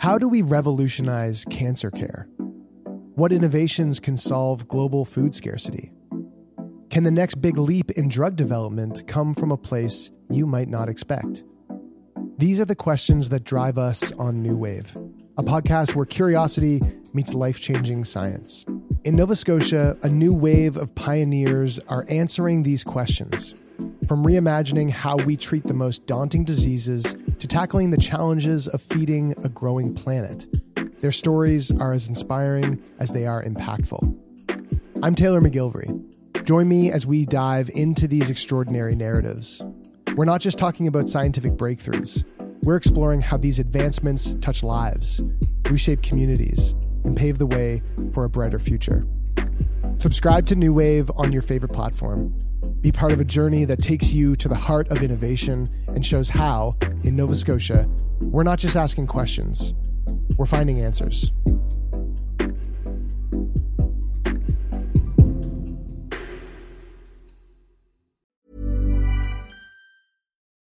How do we revolutionize cancer care? What innovations can solve global food scarcity? Can the next big leap in drug development come from a place you might not expect? These are the questions that drive us on New Wave, a podcast where curiosity meets life changing science. In Nova Scotia, a new wave of pioneers are answering these questions. From reimagining how we treat the most daunting diseases to tackling the challenges of feeding a growing planet. Their stories are as inspiring as they are impactful. I'm Taylor McGilvery. Join me as we dive into these extraordinary narratives. We're not just talking about scientific breakthroughs, we're exploring how these advancements touch lives, reshape communities, and pave the way for a brighter future. Subscribe to New Wave on your favorite platform. Be part of a journey that takes you to the heart of innovation and shows how, in Nova Scotia, we're not just asking questions, we're finding answers.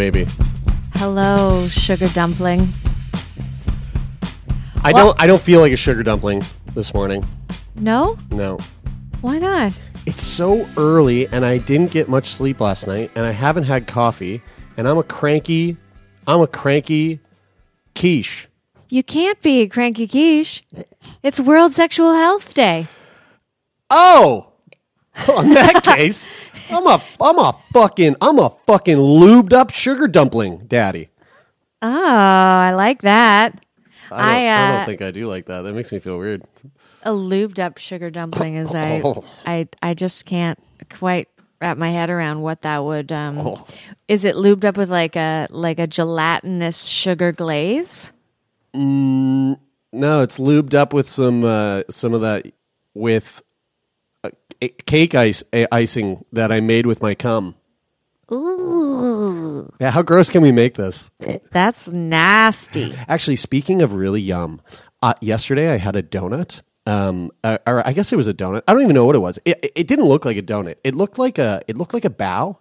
baby. Hello, sugar dumpling. I don't. I don't feel like a sugar dumpling this morning. No? No, Why not? it's so early, and I didn't get much sleep last night, and I haven't had coffee, and I'm a cranky. I'm a cranky quiche. You can't be a cranky quiche. It's World Sexual Health Day. Oh, in that case, I'm a. I'm a fucking. I'm a fucking lubed up sugar dumpling, daddy. Oh, I like that. I don't, I, I uh, don't think I do like that. That makes me feel weird. A lubed up sugar dumpling is I Oh. I I just can't quite wrap my head around what that would um Oh. is it lubed up with like a like a gelatinous sugar glaze? No, it's lubed up with some uh, some of that with cake ice icing that I made with my cum. Ooh. Yeah, how gross can we make this? That's nasty. Actually, speaking of really yum, uh, yesterday I had a donut. Um, uh, or I guess it was a donut. I don't even know what it was. It, it- didn't look like a donut. It looked like a it looked like a bow,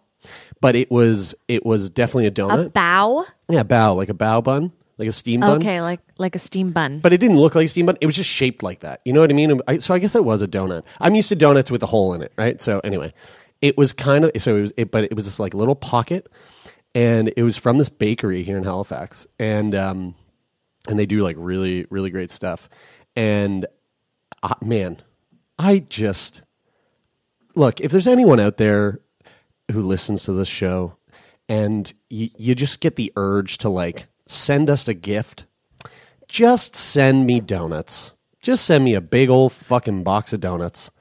but it was it was definitely a donut. A bow? yeah, bow like a bow bun, like a steam bun. Okay, like like a steam bun. but it didn't look like a steam bun. It was just shaped like that. You know what I mean? I, so I guess it was a donut. I'm used to donuts with a hole in it, right? So anyway, it was kind of so it was, it, but it was this like little pocket, and it was from this bakery here in Halifax, and um, and they do like really really great stuff, and uh, man, I just look if there's anyone out there who listens to this show and you, you just get the urge to like send us a gift just send me donuts just send me a big old fucking box of donuts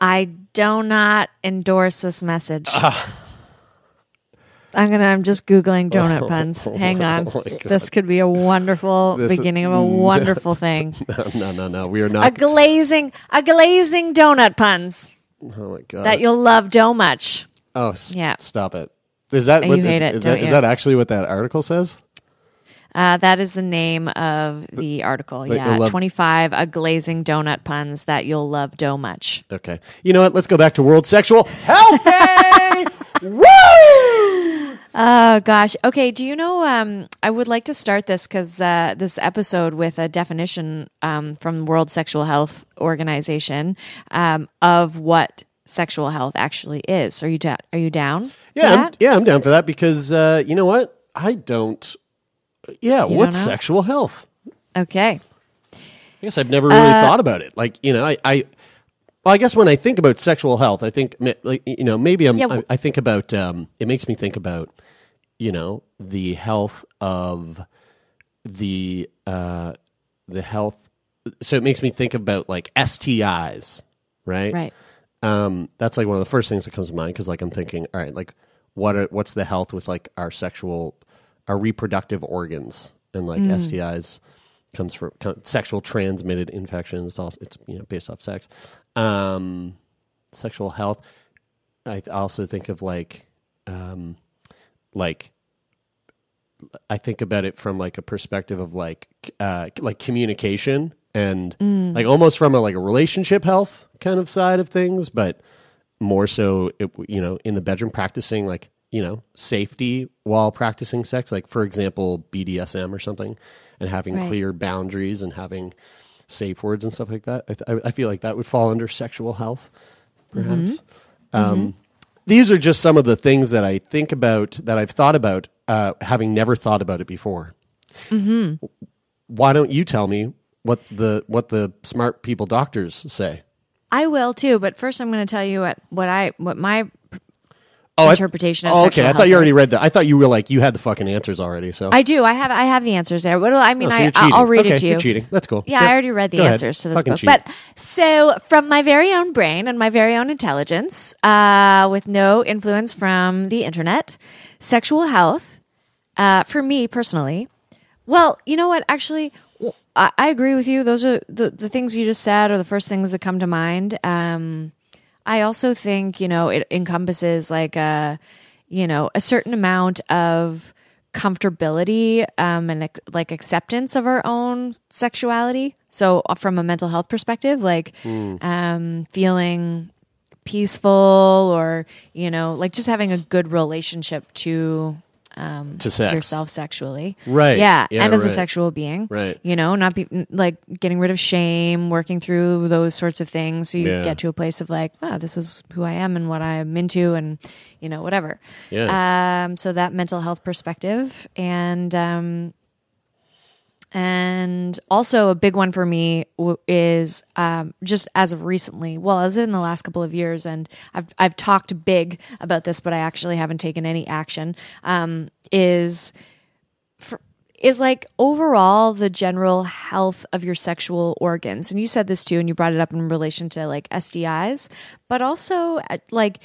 I do not endorse this message. Ah. I'm gonna. I'm just googling donut puns. Hang on. Oh this could be a wonderful This is- beginning of a wonderful thing. no no no no we are not a glazing, a glazing donut puns oh my god that you'll love so much. oh s- Yeah. stop it is that You what hate is, it, is don't that, is you? that actually what that article says Uh, that is the name of the article. Yeah, you'll love- 25 a glazing donut puns that you'll love dough much. okay you know what let's go back to world sexual health day woo Oh gosh. Okay. Do you know? Um, I would like to start this because uh, this episode with a definition um, from World Sexual Health Organization um, of what sexual health actually is. Are you da- are you down? Yeah, I'm, yeah, I'm down for that because uh, you know what? I don't. Yeah, You what's sexual health? Okay. I guess I've never really Uh, thought about it. Like you know, I, I, well, I guess when I think about sexual health, I think like you know maybe I'm. Yeah, I, w- I think about. Um, it makes me think about, you know, the health of the uh, the health. So it makes me think about like STIs, right? Right. um, that's like one of the first things that comes to mind because like I'm thinking, all right, like what are, what's the health with like our sexual, our reproductive organs and like STIs comes from sexual transmitted infections. It's all it's you know based off sex, um, sexual health. I also think of like, um, like I think about it from like a perspective of like uh, like communication and like almost from a like a relationship health kind of side of things, but more so it, you know in the bedroom practicing like you know safety while practicing sex, like for example BDSM or something, and having Right. clear boundaries and having safe words and stuff like that. I, th- I feel like that would fall under sexual health, perhaps. Um, these are just some of the things that I think about that I've thought about, uh, having never thought about it before. Mm-hmm. Why don't you tell me what the what the smart people doctors say? I will too, but first I'm going to tell you what what I what my Oh, I- interpretation of oh, okay. I thought you already read that. I thought you were like you had the fucking answers already. So I do. I have I have the answers there. What do I mean? Oh, so I. I'll read okay, it to you. You're cheating. That's cool. Yeah, Yep. I already read the Go ahead. answers to this Fucking book. cheat. But so, from my very own brain and my very own intelligence, uh, with no influence from the internet, sexual health, uh, for me personally, well, you know what? Actually, I agree with you. Those are the, the things you just said are the first things that come to mind. Um, I also think, you know, it encompasses like a, you know, a certain amount of comfortability um, and like acceptance of our own sexuality. So, uh, from a mental health perspective, like um, feeling peaceful or, you know, like just having a good relationship to um, To sex. yourself sexually. Right. Yeah. Yeah, and as a sexual being. Right. You know, not be like getting rid of shame, working through those sorts of things. So you Yeah. get to a place of like, oh, this is who I am and what I'm into and, you know, whatever. Yeah. Um, so that mental health perspective and, um, and also a big one for me is um, just as of recently. Well, as in the last couple of years, and I've I've talked big about this, but I actually haven't taken any action. Um, is for, is like overall the general health of your sexual organs, and you said this too, and you brought it up in relation to like STIs, but also uh, like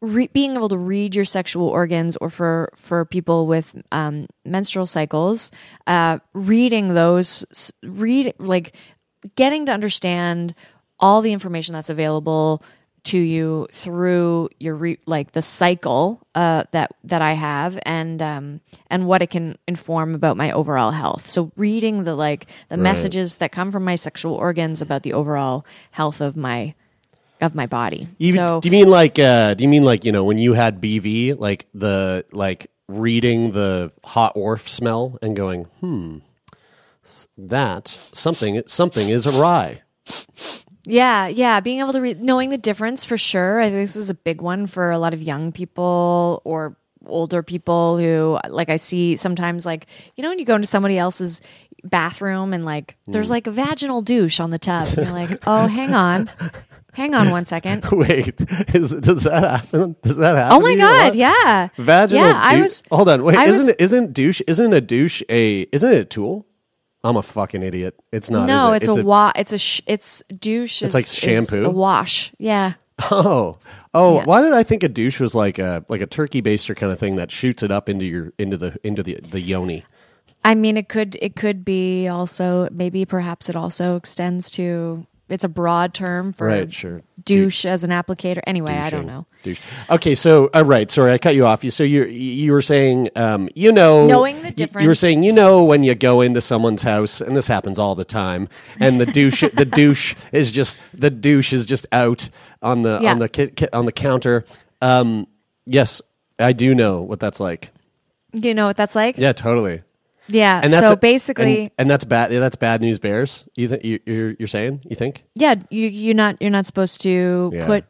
re- being able to read your sexual organs or for for people with um, menstrual cycles uh, reading those read like getting to understand all the information that's available to you through your re- like the cycle uh, that that I have and um, and what it can inform about my overall health. So reading the like the messages that come from my sexual organs about the overall health of my of my body. You, so do you mean like uh, do you mean like you know when you had BV like the like reading the hot orf smell and going hmm that something something is awry Yeah, yeah, being able to read, knowing the difference for sure. I think this is a big one for a lot of young people or older people who, like, I see sometimes, like, you know, when you go into somebody else's bathroom and like there's like a vaginal douche on the tub, and you're like, oh, hang on, hang on one second. wait is, does that happen does that happen Oh my to you a god, yeah, vaginal Yeah, I douche- was. hold on wait I isn't was- isn't douche isn't a douche a isn't it a tool I'm a fucking idiot it's not no, is it? it's, a, wa. It's a. Sh- it's douche. It's is- like shampoo? a wash. Yeah. Oh, oh! Yeah. Why did I think a douche was like a like a turkey baster kind of thing that shoots it up into your into the into the the yoni? I mean, it could it could be also maybe perhaps it also extends to it's a broad term for Right, sure. douche as an applicator. Anyway, I don't know. Douche. Okay, so uh, right. Sorry, I cut you off. You so you you were saying um, you know Knowing the y- You were saying you know when you go into someone's house, and this happens all the time, and the douche the douche is just the douche is just out on the Yeah. on the ki- ki- on the counter. Um, yes, I do know what that's like. You know what that's like? Yeah, totally. Yeah. And that's so basically, and, and that's bad. That's bad news bears. You think you, you're you're saying? You think? yeah, you you're not you're not supposed to Yeah. put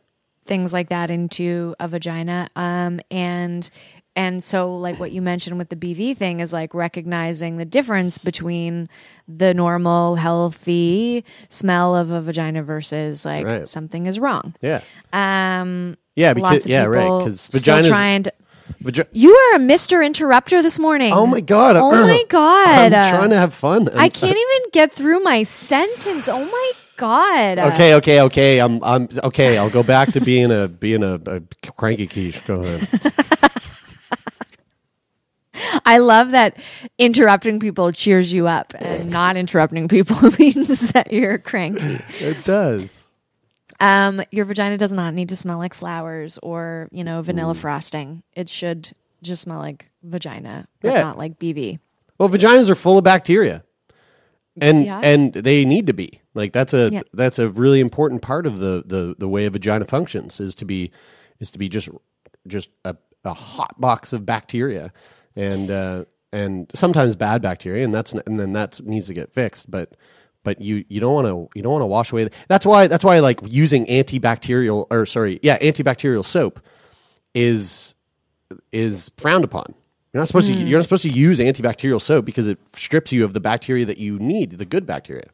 things like that into a vagina. Um, and and so like what you mentioned with the BV thing is like recognizing the difference between the normal healthy smell of a vagina versus like Right. something is wrong. Yeah. Um, Yeah, because yeah, right. Because vaginas. trying to. Vagi- You are a Mister Interrupter this morning. oh my god! Oh my god! I'm trying to have fun. I can't even get through my sentence. Oh my god! Okay, okay, okay. I'm, I'm okay. I'll go back to being a being a, a cranky quiche. Go ahead. I love that interrupting people cheers you up, and not interrupting people means that you're cranky. It does. Um, your vagina does not need to smell like flowers or you know vanilla frosting. It should just smell like vagina, but Yeah. not like BV. Well, vaginas are full of bacteria, and Yeah. and they need to be. Like that's a Yeah. that's a really important part of the, the the way a vagina functions is to be is to be just just a, a hot box of bacteria, and uh, and sometimes bad bacteria, and that's and then that needs to get fixed, but. But you, you don't want to you don't want to wash away. That's why that's why like using antibacterial or sorry yeah antibacterial soap is is frowned upon. You're not supposed to hmm. you're not supposed to use antibacterial soap because it strips you of the bacteria that you need, the good bacteria.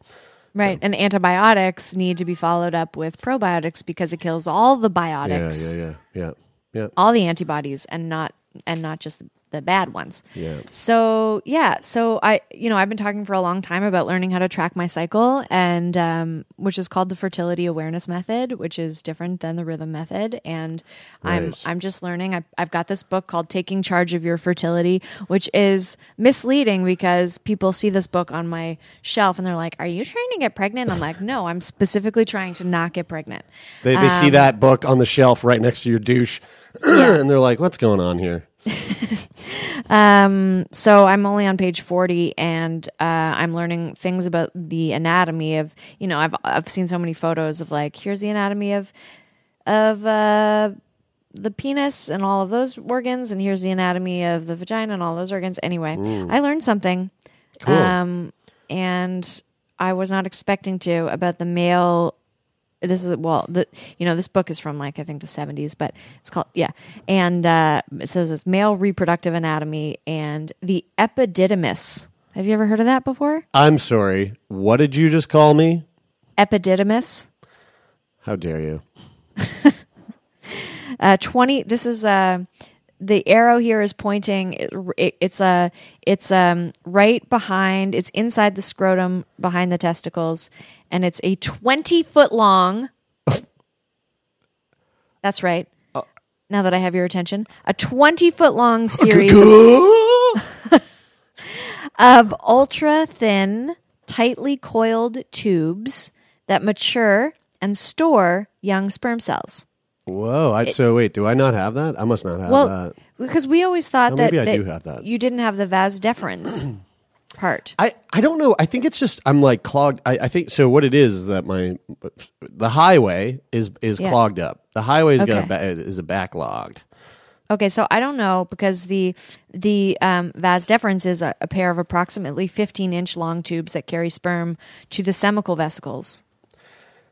Right, and antibiotics need to be followed up with probiotics because it kills all the Yeah, biotics, yeah, yeah, yeah, yeah. all the antibodies, and not and not just the, bad ones. Yeah. So yeah, so I you know I've been talking for a long time about learning how to track my cycle, and um, which is called the fertility awareness method, which is different than the rhythm method. And I'm I'm just learning. I, I've got this book called Taking Charge of Your Fertility, which is misleading because people see this book on my shelf and they're like, "Are you trying to get pregnant?" I'm like, "No, I'm specifically trying to not get pregnant." They they Um, see that book on the shelf right next to your douche, and they're like, "What's going on here?" so I'm only on page 40 and uh, I'm learning things about the anatomy of, you know, I've, I've seen so many photos of like, here's the anatomy of, of, uh, the penis and all of those organs, and here's the anatomy of the vagina and all those organs. Anyway, I learned something. Cool. Um, and I was not expecting to about the male. This is well, the you know this book is from like I think the seventies, but it's called yeah, and uh, it says it's male reproductive anatomy and the epididymis. Have you ever heard of that before? I'm sorry. What did you just call me? Epididymis. How dare you? Uh, Twenty. This is uh, the arrow here is pointing. It, it, it's a it's um right behind. It's inside the scrotum, behind the testicles, and it's a twenty foot long. That's right. Now that I have your attention, a twenty foot long series of ultra thin, tightly coiled tubes that mature and store young sperm cells. Whoa! I, so wait, do I not have that? I must not have Well, that. because we always thought Oh, that, maybe I that do have that. you didn't have the vas deferens part. I, I don't know. I think it's just I'm like clogged. I, I think so. What it is is that my the highway is is Yeah. clogged up. The highway's got a ba- is a backlogged. Okay, so I don't know because the the um, vas deferens is a, a pair of approximately 15 inch long tubes that carry sperm to the seminal vesicles.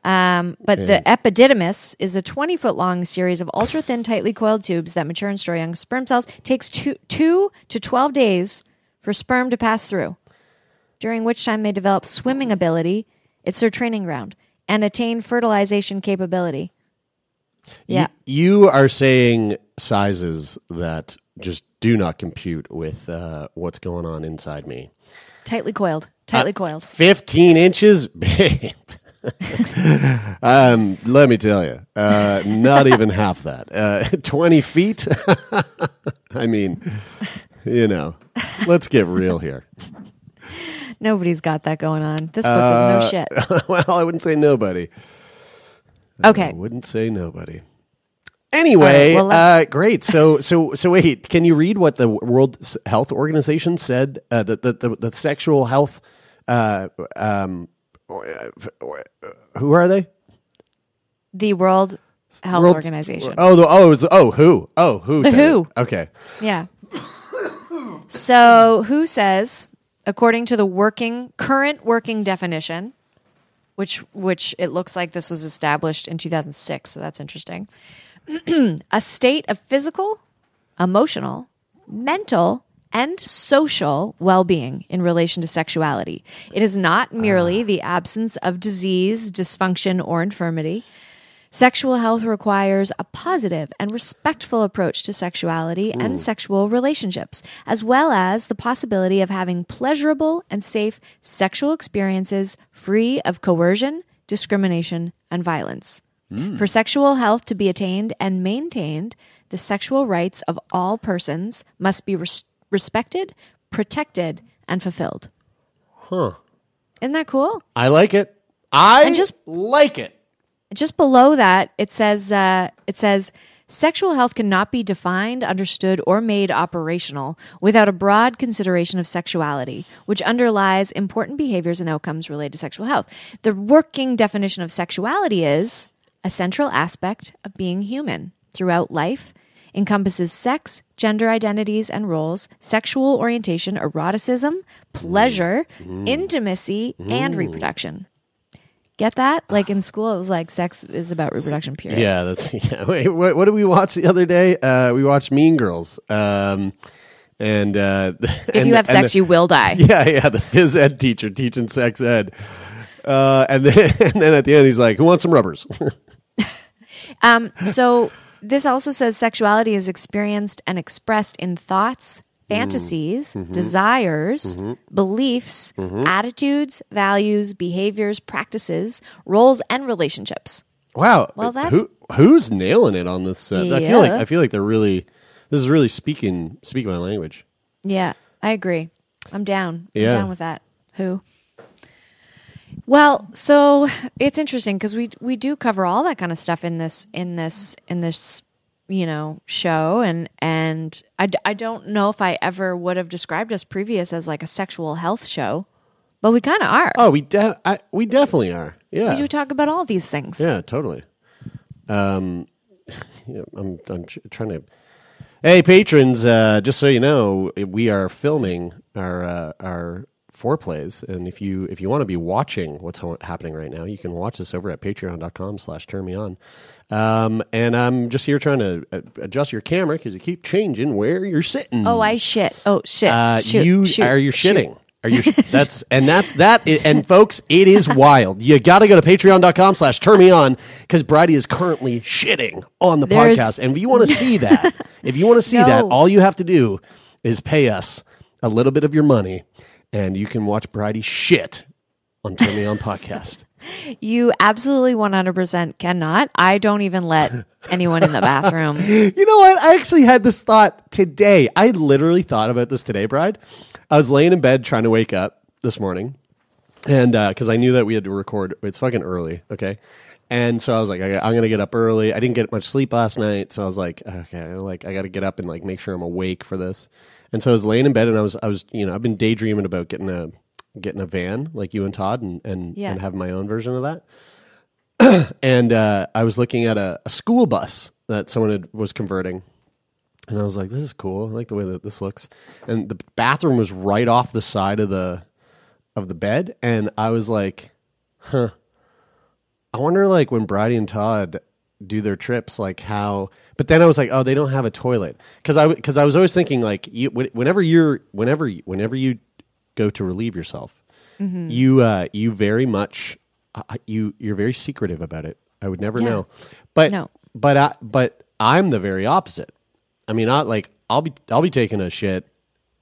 Um, but the epididymis is a 20 foot long series of ultra thin, tightly coiled tubes that mature and store young sperm cells. Takes two, two to 12 days for sperm to pass through, during which time they develop swimming ability. It's their training ground and attain fertilization capability. Yeah. You are saying sizes that just do not compute with uh, what's going on inside me. Tightly coiled. Tightly Uh, coiled. 15 inches, babe. um, let me tell you, uh, not even half that. Uh, 20 feet. I mean, you know, let's get real here. Nobody's got that going on. This book Uh, doesn't know shit. well, I wouldn't say nobody. Okay. I wouldn't say nobody. Anyway, right, well, uh, great. So, so, so, wait. Can you read what the World Health Organization said? Uh, that the, the the sexual health. Uh, um, who are they? The World Health World- Organization. Oh, the, oh, was oh, who? Oh, who? The said WHO. it? Okay. Yeah. So, who says, according to the working current working definition, which which it looks like this was established in 2006, so that's interesting. a state of physical, emotional, mental, and social well being in relation to sexuality. It is not merely ah. the absence of disease, dysfunction, or infirmity. Sexual health requires a positive and respectful approach to sexuality and sexual relationships, as well as the possibility of having pleasurable and safe sexual experiences free of coercion, discrimination, and violence. Hmm. For sexual health to be attained and maintained, the sexual rights of all persons must be res- respected, protected, and fulfilled. Huh. Isn't that cool? I like it. I And just- like it. Just below that it says uh, it says sexual health cannot be defined understood or made operational without a broad consideration of sexuality which underlies important behaviors and outcomes related to sexual health. The working definition of sexuality is a central aspect of being human. Throughout life encompasses sex gender identities and roles sexual orientation eroticism pleasure intimacy and reproduction Get that? Like in school, it was like sex is about reproduction. Period. Yeah, that's yeah. Wait, what, what did we watch the other day? Uh, we watched Mean Girls. Um, and uh, If you have sex, you will die. Yeah, yeah. The phys ed teacher teaching sex ed. Uh, and then and then at the end, he's like, "Who wants some rubbers?" Um, so this also says sexuality is experienced and expressed in thoughts, fantasies, mm-hmm. Mm-hmm. desires, mm-hmm. beliefs, attitudes, values, behaviors, practices, roles, and relationships. wow. Well, that's- who who's nailing it on this. Uh, I feel like I feel like they're really. This is really speaking speaking my language. Yeah, I agree. I'm down. Yeah. I'm down with that. Who? Well, so it's interesting because we we do cover all that kind of stuff in this in this in this you know show and and I, I don't know if I ever would have described us previous as like a sexual health show, but we kind of are. Oh, we de- I, we definitely are. Yeah. We do talk about all these things. Yeah, totally. Um, yeah, I'm I'm trying to. Hey, patrons! Uh, just so you know, we are filming our uh, our foreplays, and if you if you want to be watching what's happening right now, you can watch this over at Patreon.com/slash Turn Me On. Um, and I'm just here trying to uh, adjust your camera because you keep changing where you're sitting. Oh, I shit. Oh shit. Uh, Shoot, you shoot, are you shoot. shitting? Are you? That's and that's that. And folks, it is wild. You got to go to patreon.com slash turn me on because Bridie is currently shitting on the There's- podcast. And if you want to see that, if you want to see that, all you have to do is pay us a little bit of your money, and you can watch Bridie shit on Turn Me On podcast. You absolutely 100% cannot. I don't even let anyone in the bathroom. You know what? I actually had this thought today. I literally thought about this today, Bride. I was laying in bed trying to wake up this morning, and uh, because I knew that we had to record, it's fucking early, okay. And so I was like, I, I'm gonna get up early. I didn't get much sleep last night, so I was like, okay, like I got to get up and like make sure I'm awake for this. And so I was laying in bed, and I was, I was, you know, I've been daydreaming about getting a getting a van like you and Todd, and and, Yeah. and having my own version of that and uh, I was looking at a, a school bus that someone had, was converting, and I was like, "This is cool. I like the way that this looks." And the bathroom was right off the side of the of the bed, and I was like, "Huh." I wonder, like, when Bridie and Todd do their trips, like how. But then I was like, "Oh, they don't have a toilet," because I because I was always thinking like, you, whenever you're whenever whenever you go to relieve yourself, you uh, you very much uh, you you're very secretive about it. I would never Yeah. know, but No. but I, but I'm the very opposite. I mean, I like I'll be I'll be taking a shit,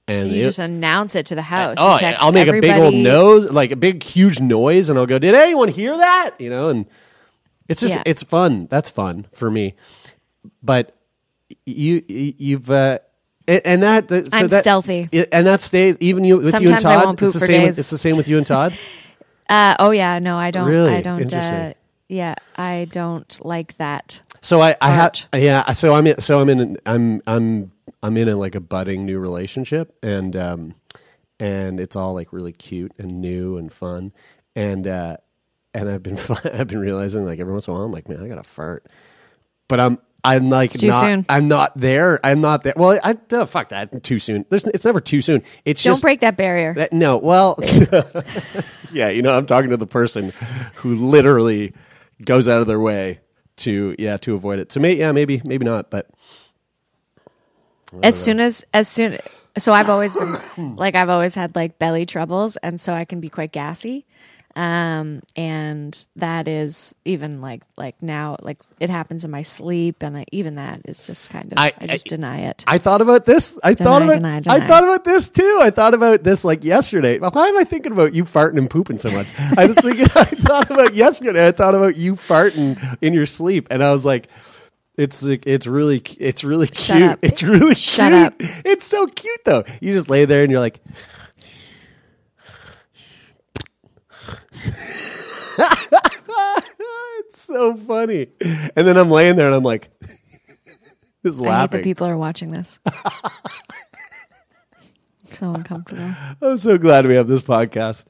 and You it- just announce it to the house. oh, I'll make a big old nose, like a big huge noise, and I'll go, "Did anyone hear that?" You know, and it's just Yeah. it's fun. That's fun for me. But you you- you've. Uh, and that so I'm that, stealthy. and that stays even you with you and Sometimes I Todd. won't poop it's the for same. days. It's the same with you and Todd. Uh, oh yeah, no, I don't. Really? I don't. Uh, yeah, I don't like that. So I, I have yeah. So I'm in, so I'm in I'm I'm I'm in a, like a budding new relationship and um and it's all like really cute and new and fun and uh and I've been I've been realizing like every once in a while I'm like man I got to fart but I'm I'm like too not. soon. I'm not there. I'm not there. Well, I uh, fuck that. Too soon. There's, it's never too soon. It's Don't just break that barrier. that, no. Well, yeah. You know, I'm talking to the person who literally goes out of their way to yeah to avoid it. So maybe yeah maybe maybe not. But as soon as as soon so i've always been like i've always had like belly troubles and so i can be quite gassy um and that is even like like now like it happens in my sleep and I, even that is just kind of I- i, just I- deny it I thought about this. I thought about deny, I thought about this too. I thought about this like yesterday. Why am I thinking about you farting and pooping so much? I was thinking. I thought about yesterday. I thought about you farting in your sleep, and I was like. It's like it's really it's really Shut cute. up. It's really Shut cute. up. It's so cute though. You just lay there and you're like, it's so funny. And then I'm laying there and I'm like, just laughing. that people are watching this so uncomfortable I'm so glad we have this podcast.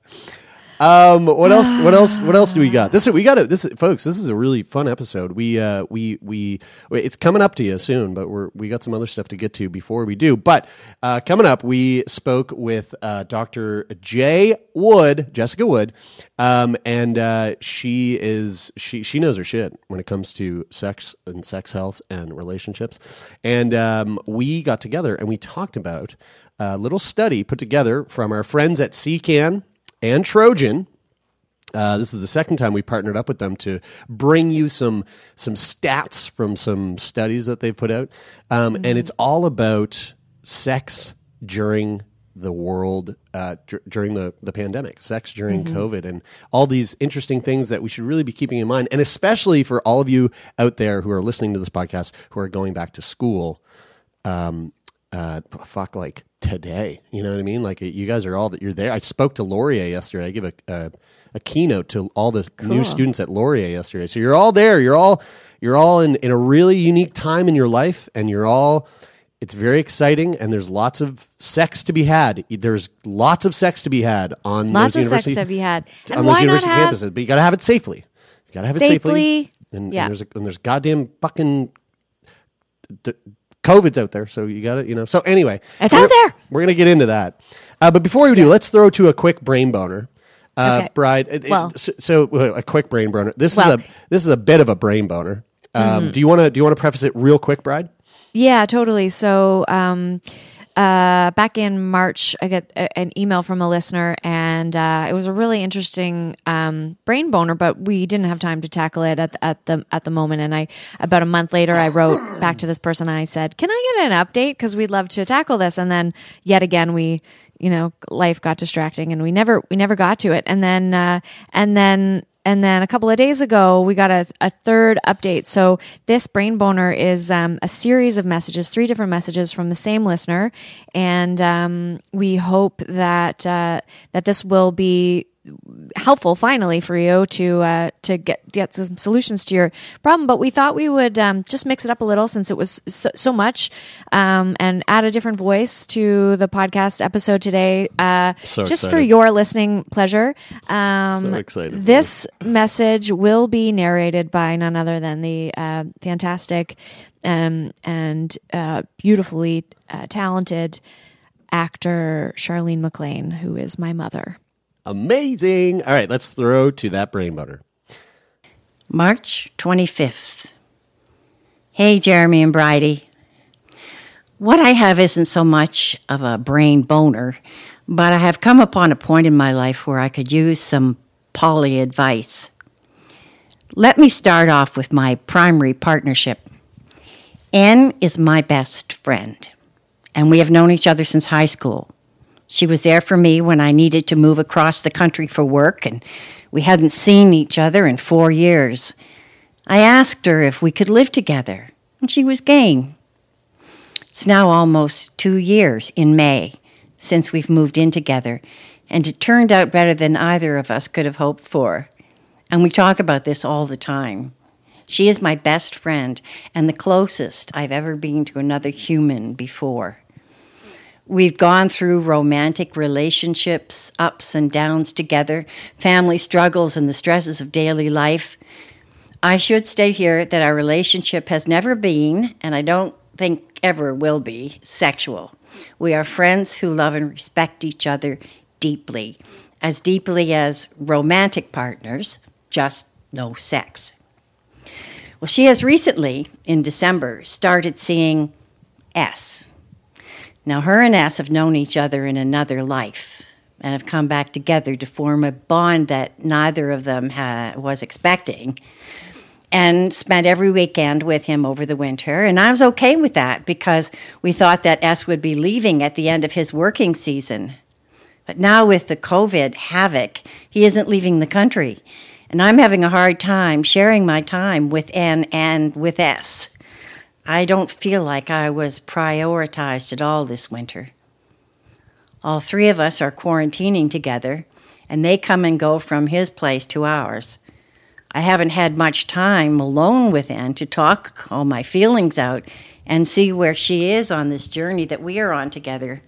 Um, what else? What else? What else do we got? This we got it. This folks. This is a really fun episode. We uh, we we it's coming up to you soon, but we're we got some other stuff to get to before we do. But uh, coming up, we spoke with uh, Dr. Jay Wood, Jessica Wood, um, and uh, she is she she knows her shit when it comes to sex and sex health and relationships. And um, we got together and we talked about a little study put together from our friends at SIECCAN and Trojan. Uh, this is the second time we partnered up with them to bring you some some stats from some studies that they've put out, um, and it's all about sex during the world uh, dur- during the, the pandemic, sex during COVID, and all these interesting things that we should really be keeping in mind, and especially for all of you out there who are listening to this podcast who are going back to school. Um, uh, fuck, like today. You know what I mean? Like uh, you guys are all that you're there. I spoke to Laurier yesterday. I give a a, a keynote to all the new students at Laurier yesterday. So you're all there. You're all you're all in in a really unique time in your life, and you're all. It's very exciting, and there's lots of sex to be had. There's lots of sex to be had on lots those of sex university to be had and on those university have campuses. But you got to have it safely. You got to have it safely. Safely, And, yeah. and there's a, and there's goddamn fucking the COVID's out there, so you got it. you know. So anyway, It's out there. We're gonna get into that, uh, but before we do, let's throw to a quick brain boner. Uh, Okay. Bride, it- it- Well- so, so uh, a quick brain boner. This Well- Mm-hmm. is a this is a bit of a brain boner. Um, Do you want to do you want to preface it real quick, Bride? Yeah, totally. So, um, uh, back in March, I got a, an email from a listener, and uh, it was a really interesting um, brain boner. But we didn't have time to tackle it at the, at the at the moment. And I, about a month later, I wrote back to this person and I said, "Can I get an update? Because we'd love to tackle this." And then yet again, we, you know, life got distracting, and we never we never got to it. And then uh, and then and then a couple of days ago, we got a, a third update. So this brain boner is um, a series of messages, three different messages from the same listener, and um, we hope that uh, that this will be helpful finally for you to uh, to get get some solutions to your problem. But we thought we would um, just mix it up a little since it was so, so much, um, and add a different voice to the podcast episode today, uh, So just for your listening pleasure. Um, So excited This message will be narrated by none other than the uh, fantastic um, and uh, beautifully uh, talented actor Charlene McLean, who is my mother. Amazing. All right, let's throw to that brain butter. March 25th. Hey, Jeremy and Bridie. What I have isn't so much of a brain boner, but I have come upon a point in my life where I could use some poly advice. Let me start off with my primary partnership. Anne is my best friend, and we have known each other since high school. She was there for me when I needed to move across the country for work, and we hadn't seen each other in four years. I asked her if we could live together, and she was game. It's now almost two years in May since we've moved in together, and it turned out better than either of us could have hoped for. And we talk about this all the time. She is my best friend and the closest I've ever been to another human before. We've gone through romantic relationships, ups and downs together, family struggles, and the stresses of daily life. I should state here that our relationship has never been, and I don't think ever will be, sexual. We are friends who love and respect each other deeply, as deeply as romantic partners, just no sex. Well, she has recently, in December, started seeing S. Now, her and S have known each other in another life and have come back together to form a bond that neither of them ha- was expecting and spent every weekend with him over the winter. And I was okay with that because we thought that S would be leaving at the end of his working season. But now, with the COVID havoc, he isn't leaving the country. And I'm having a hard time sharing my time with Anne and with S. I don't feel like I was prioritized at all this winter. All three of us are quarantining together, and they come and go from his place to ours. I haven't had much time alone with Anne to talk all my feelings out and see where she is on this journey that we are on together.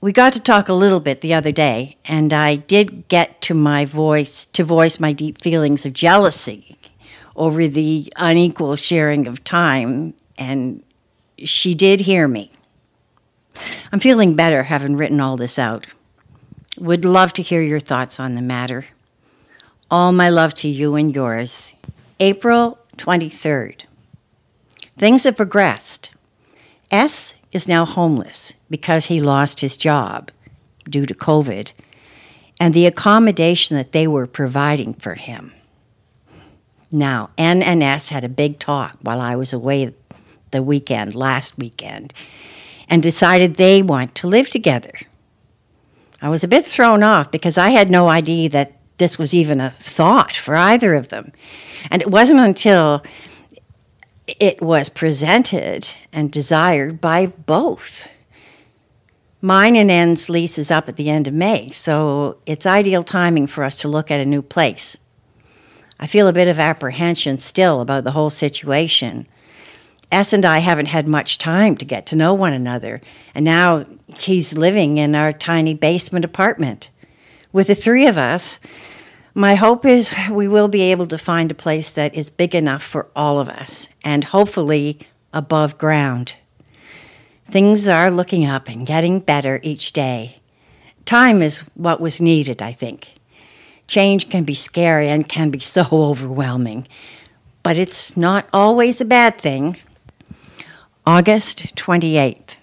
We got to talk a little bit the other day, and I did get to my voice to voice my deep feelings of jealousy over the unequal sharing of time, and she did hear me. I'm feeling better having written all this out. Would love to hear your thoughts on the matter. All my love to you and yours. April 23rd. Things have progressed. S is now homeless because he lost his job due to COVID and the accommodation that they were providing for him. Now, Anne and S had a big talk while I was away the weekend, last weekend, and decided they want to live together. I was a bit thrown off because I had no idea that this was even a thought for either of them. And it wasn't until it was presented and desired by both. Mine and Anne's lease is up at the end of May, so it's ideal timing for us to look at a new place. I feel a bit of apprehension still about the whole situation. S and I haven't had much time to get to know one another, and now he's living in our tiny basement apartment. With the three of us, my hope is we will be able to find a place that is big enough for all of us and hopefully above ground. Things are looking up and getting better each day. Time is what was needed, I think. Change can be scary and can be so overwhelming, but it's not always a bad thing. August 28th.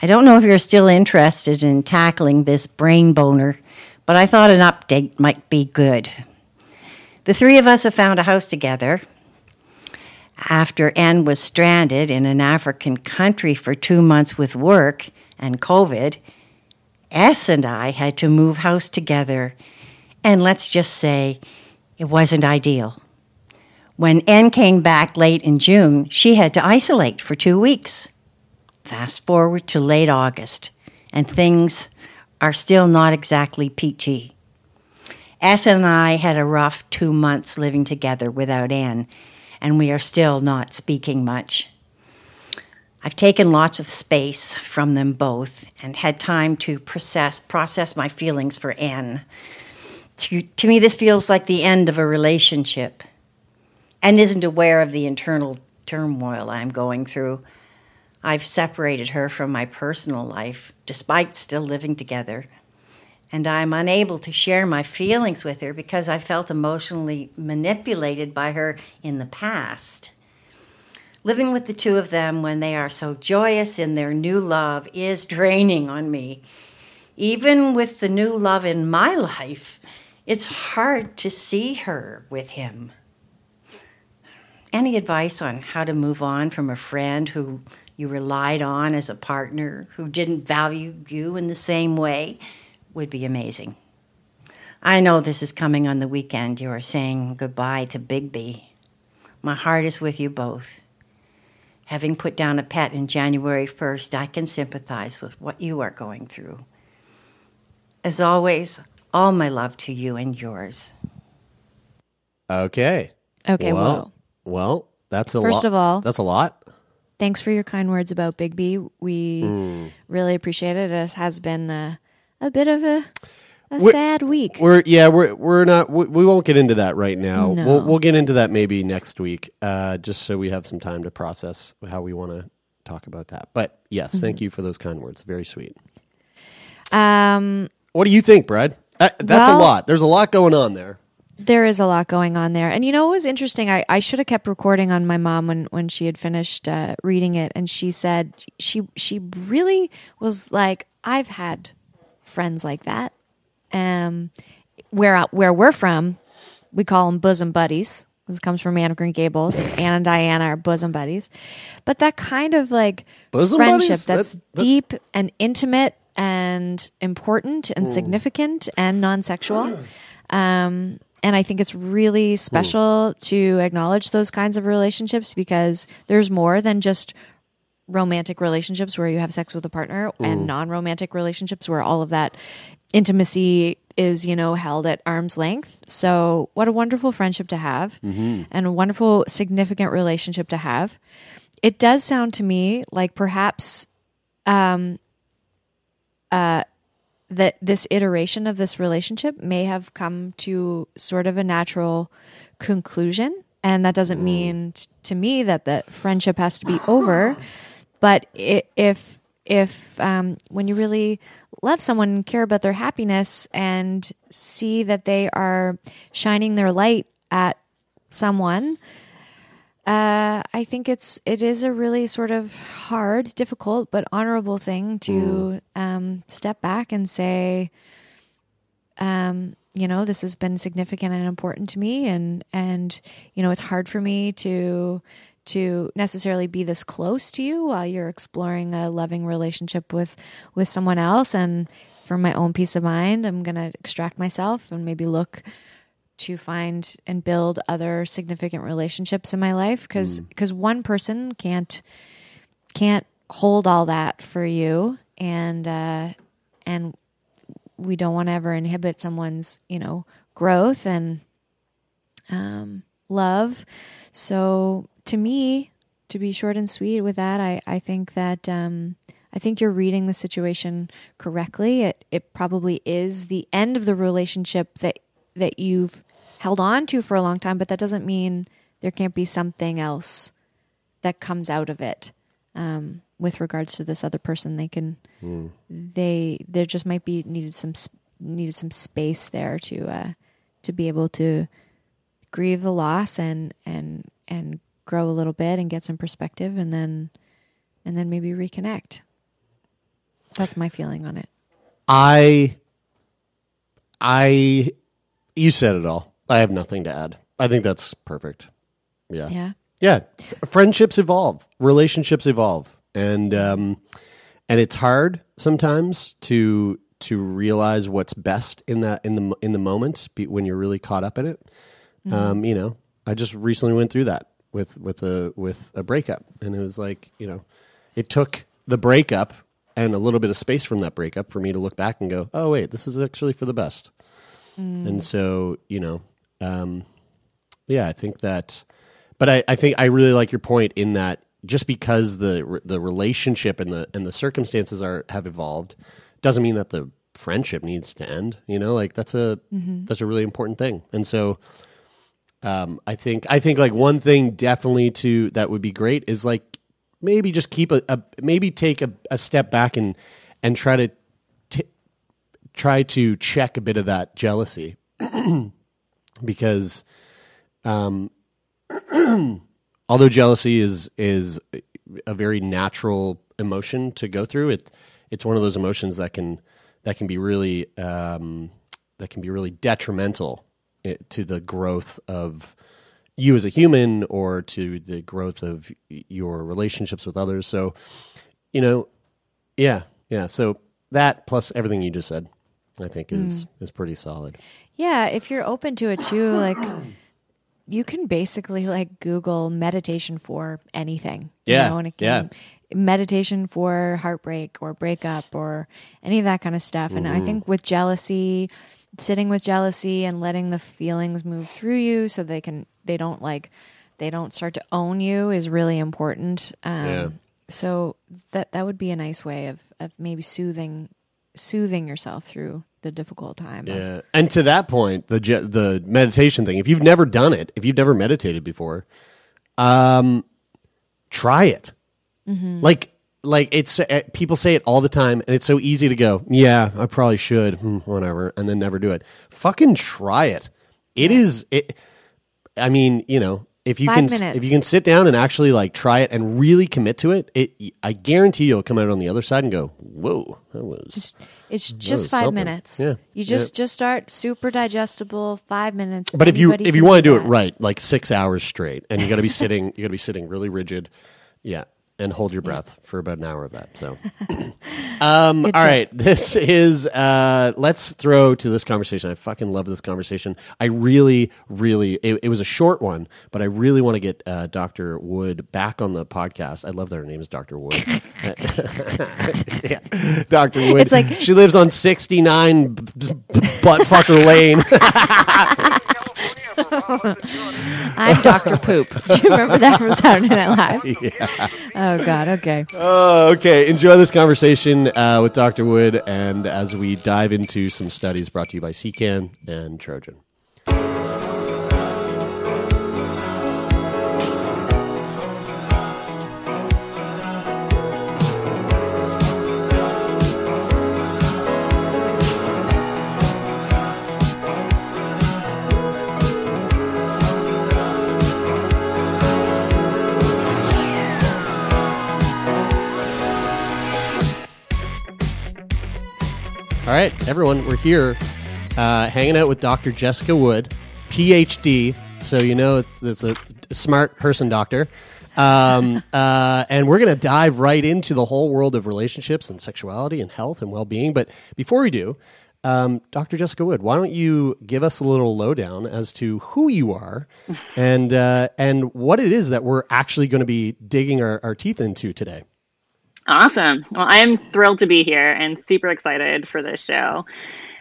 I don't know if you're still interested in tackling this brain boner, but I thought an update might be good. The three of us have found a house together. After Anne was stranded in an African country for two months with work and COVID, S and I had to move house together, and let's just say it wasn't ideal. When Anne came back late in June, she had to isolate for two weeks. Fast forward to late August, and things are still not exactly peachy. S and I had a rough two months living together without Anne, and we are still not speaking much. I've taken lots of space from them both and had time to process process my feelings for Anne. To, to me, this feels like the end of a relationship and isn't aware of the internal turmoil I'm going through. I've separated her from my personal life, despite still living together. And I'm unable to share my feelings with her because I felt emotionally manipulated by her in the past. Living with the two of them when they are so joyous in their new love is draining on me. Even with the new love in my life, it's hard to see her with him. Any advice on how to move on from a friend who you relied on as a partner, who didn't value you in the same way, would be amazing. I know this is coming on the weekend. You are saying goodbye to Bigby. My heart is with you both. Having put down a pet in January 1st, I can sympathize with what you are going through. As always, all my love to you and yours. Okay. Okay, well, well, well, that's a lot. First of all- that's a lot. thanks for your kind words about Big B. We really appreciate it. It has been uh, a bit of a a We're- sad week. We're yeah, we're we're not we, we won't get into that right now. No. We'll we'll get into that maybe next week, uh, just so we have some time to process how we want to talk about that. But yes, Mm-hmm. thank you for those kind words. Very sweet. Um, What do you think, Brad? Uh, that's a lot. There's a lot going on there. there is a lot going on there. And you know, it was interesting. I, I should have kept recording on my mom when, when she had finished uh, reading it. And she said she, she really was like, I've had friends like that. Um, where, where we're from, we call them bosom buddies. This comes from Anne of Green Gables. Anne and Diana are bosom buddies. But that kind of like Bosom friendship buddies? that's That- that- deep and intimate and important and significant and non-sexual. Um, and I think it's really special to acknowledge those kinds of relationships because there's more than just romantic relationships where you have sex with a partner and non-romantic relationships where all of that intimacy is you know held at arm's length. So what a wonderful friendship to have and a wonderful significant relationship to have. It does sound to me like perhaps um uh that this iteration of this relationship may have come to sort of a natural conclusion. And that doesn't mean t- to me that the friendship has to be over but if if um, when you really love someone and care about their happiness and see that they are shining their light at someone uh, I think it's it is a really sort of hard, difficult, but honorable thing to um, step back and say, um, you know, this has been significant and important to me, and and you know, it's hard for me to to necessarily be this close to you while you're exploring a loving relationship with with someone else, and for my own peace of mind, I'm gonna extract myself and maybe look to find and build other significant relationships in my life because because one person can't can't hold all that for you. And uh and we don't want to ever inhibit someone's you know growth and um love. So to me to be short and sweet with that i i think that um I think you're reading the situation correctly. It it probably is the end of the relationship that that you've held on to for a long time, but that doesn't mean there can't be something else that comes out of it. Um, with regards to this other person, they can they there just might be needed some needed some space there to uh, to be able to grieve the loss and and and grow a little bit and get some perspective, and then and then maybe reconnect. That's my feeling on it. I, I, you said it all. I have nothing to add. I think that's perfect. Yeah. Yeah. Yeah. Friendships evolve, relationships evolve, and um, and it's hard sometimes to to realize what's best in that in the in the moment be, when you're really caught up in it. Um, you know, I just recently went through that with with a with a breakup, and it was like you know, it took the breakup and a little bit of space from that breakup for me to look back and go, oh wait, this is actually for the best. And so you know, um, yeah, I think that. But I, I think I really like your point in that just because the the relationship and the and the circumstances are have evolved doesn't mean that the friendship needs to end. You know, like that's a that's a really important thing. And so um, I think I think like one thing definitely to that would be great is like maybe just keep a, a maybe take a, a step back and and try to t- try to check a bit of that jealousy because um, although jealousy is is a very natural emotion to go through, it it's one of those emotions that can that can be really um, that can be really detrimental to the growth of you as a human or to the growth of your relationships with others. So, you know, yeah, yeah. So that plus everything you just said, I think is is pretty solid. Yeah, if you're open to it too, like you can basically like Google meditation for anything. you Yeah, know, and it yeah. meditation for heartbreak or breakup or any of that kind of stuff. And Mm-hmm. I think with jealousy, sitting with jealousy and letting the feelings move through you so they can they don't like they don't start to own you is really important. Um Yeah. so that that would be a nice way of of maybe soothing soothing yourself through the difficult time. of- Yeah. And to that point, the je- the meditation thing. If you've never done it, if you've never meditated before, um, try it. Like like it's uh, people say it all the time, and it's so easy to go. Yeah, I probably should. Hmm, whatever, and then never do it. Fucking try it. It is it. I mean, you know, if you Five can minutes. if you can sit down and actually like try it and really commit to it, it I guarantee you'll come out on the other side and go, "Whoa, that was." It's was just five something. minutes. Yeah. You just just start super digestible. Five minutes. But if you if you want to do it right, like six hours straight, and you got to be sitting, you got to be sitting really rigid, yeah, and hold your breath for about an hour of that. So, um, all Good right, this is uh, let's throw to this conversation. I fucking love this conversation. I really, really, it, it was a short one, but I really want to get uh, Doctor Wood back on the podcast. I love that her name is Doctor Wood. yeah, Doctor Wood. It's like- she lives on sixty nine buttfucker lane. I'm Doctor Poop. Do you remember that from Saturday Night Live? Yeah. Oh God. Okay. Oh, okay. Enjoy this conversation uh, with Dr. Wood, and as we dive into some studies brought to you by SIECCAN and Trojan. Right, everyone, we're here uh, hanging out with Dr. Jessica Wood, PhD. So you know it's, it's a smart person doctor. Um, uh, and we're going to dive right into the whole world of relationships and sexuality and health and well being. But before we do, um, Dr. Jessica Wood, why don't you give us a little lowdown as to who you are and, uh, and what it is that we're actually going to be digging our, our teeth into today? Awesome. Well, I am thrilled to be here and super excited for this show,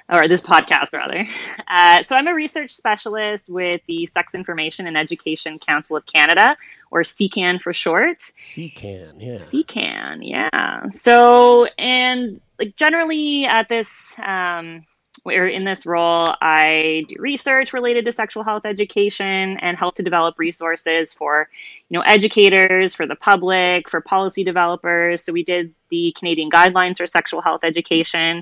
or this podcast, rather. Uh, so, I'm a research specialist with the Sex Information and Education Council of Canada, or SIECCAN for short. SIECCAN, yeah. SIECCAN, yeah. So, and like generally at this, um, where in this role, I do research related to sexual health education and help to develop resources for, you know, educators, for the public, for policy developers. So we did the Canadian guidelines for sexual health education,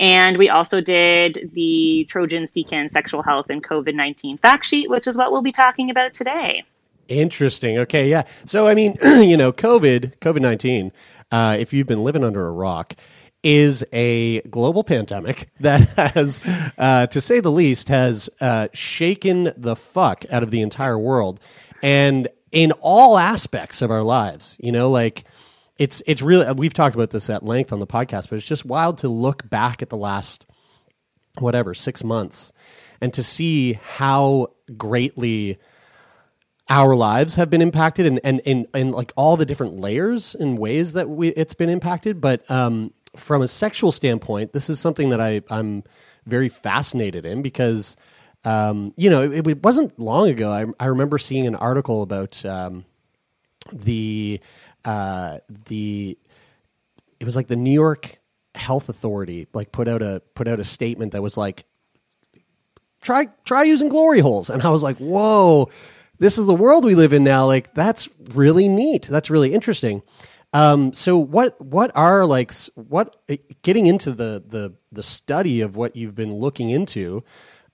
and we also did the Trojan SIECCAN sexual health and COVID nineteen fact sheet, which is what we'll be talking about today. Interesting. Okay, yeah. So I mean, you know, COVID, COVID nineteen. Uh, if you've been living under a rock, is a global pandemic that has, uh, to say the least, has uh, shaken the fuck out of the entire world, and in all aspects of our lives. You know, like it's it's really we've talked about this at length on the podcast, but it's just wild to look back at the last whatever six months and to see how greatly our lives have been impacted and and and, and like all the different layers and ways that we it's been impacted but um, from a sexual standpoint this is something that I I'm very fascinated in because um, you know it, it wasn't long ago I, I remember seeing an article about um, the uh, the it was like the New York Health Authority like put out a put out a statement that was like try try using glory holes. And i was like whoa this is the world we live in now. Like that's really neat. That's really interesting um, so what what are like what getting into the the the study of what you've been looking into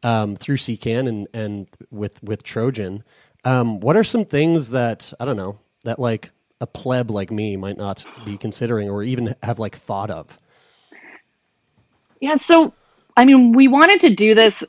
um, through SIECCAN and and with with Trojan um, what are some things that I don't know that like a pleb like me might not be considering or even have like thought of? Yeah, so I mean, we wanted to do this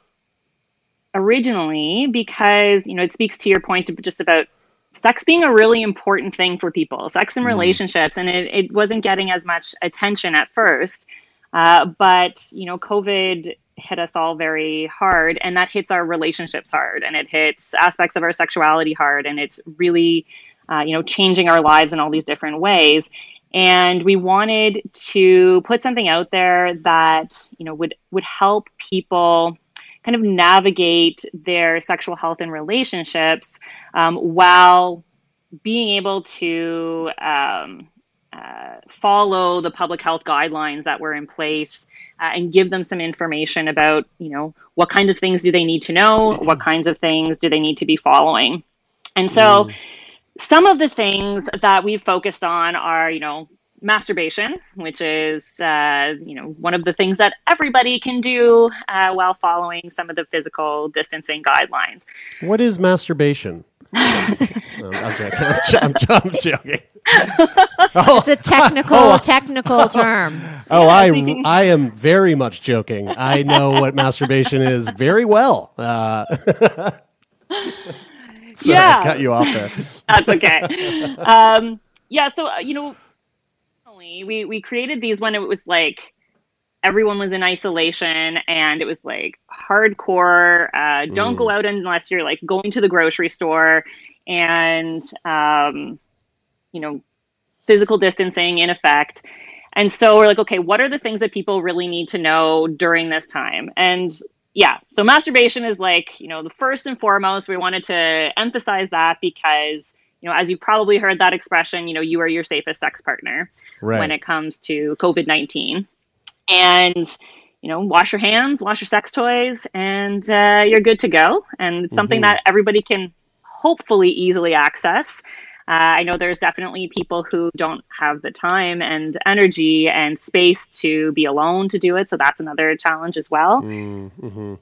originally because, you know, it speaks to your point just about sex being a really important thing for people, sex and relationships, and it, it wasn't getting as much attention at first. Uh, but, you know, COVID hit us all very hard, and that hits our relationships hard, and it hits aspects of our sexuality hard, and it's really, uh, you know, changing our lives in all these different ways and we wanted to put something out there that you know would would help people kind of navigate their sexual health and relationships um, while being able to um, uh, follow the public health guidelines that were in place uh, and give them some information about, you know, what kind of things do they need to know? What kinds of things do they need to be following? And so some of the things that we've focused on are, you know, masturbation, which is, uh, you know, one of the things that everybody can do uh, while following some of the physical distancing guidelines. What is masturbation? No, I'm joking. I'm, jo- I'm, jo- I'm joking. It's a technical, technical term. Oh, I I am very much joking. I know what masturbation is very well. Uh, sorry, Yeah. I cut you off there. That's okay. um, yeah, so uh, you know, we we created these when it was like everyone was in isolation and it was like hardcore. Uh, don't go out unless you're like going to the grocery store and um, you know physical distancing in effect. And so we're like, okay, what are the things that people really need to know during this time? And yeah, so masturbation is like, you know, the first and foremost, we wanted to emphasize that because, you know, as you've probably heard that expression, you know, you are your safest sex partner Right. when it comes to COVID 19. And, you know, wash your hands, wash your sex toys, and uh, you're good to go. And it's something that everybody can hopefully easily access. Uh, I know there's definitely people who don't have the time and energy and space to be alone to do it. So that's another challenge as well.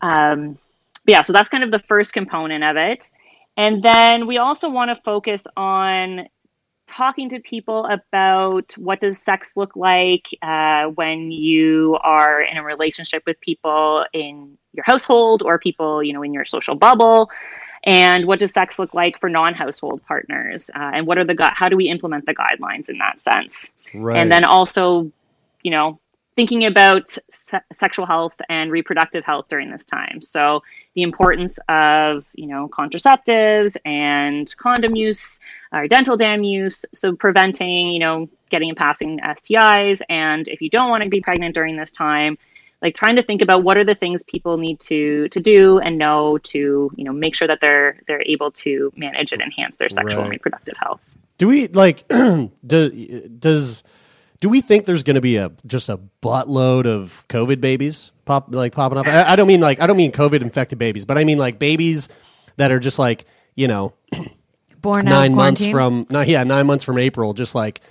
Um, yeah, so that's kind of the first component of it. And then we also want to focus on talking to people about what does sex look like uh, when you are in a relationship with people in your household or people you know in your social bubble. And what does sex look like for non-household partners? Uh, and what are the gu- how do we implement the guidelines in that sense? Right. and then also you know thinking about se- sexual health and reproductive health during this time. So the importance of you know contraceptives and condom use or dental dam use so preventing you know getting and passing STIs and if you don't want to be pregnant during this time like trying to think about what are the things people need to to do and know to you know make sure that they're they're able to manage and enhance their sexual and reproductive health. Do we like do, does do we think there's going to be a just a buttload of COVID babies pop like popping up? I, I don't mean like I don't mean COVID infected babies, but I mean like babies that are just like you know Born nine of months from no, yeah nine months from April, just like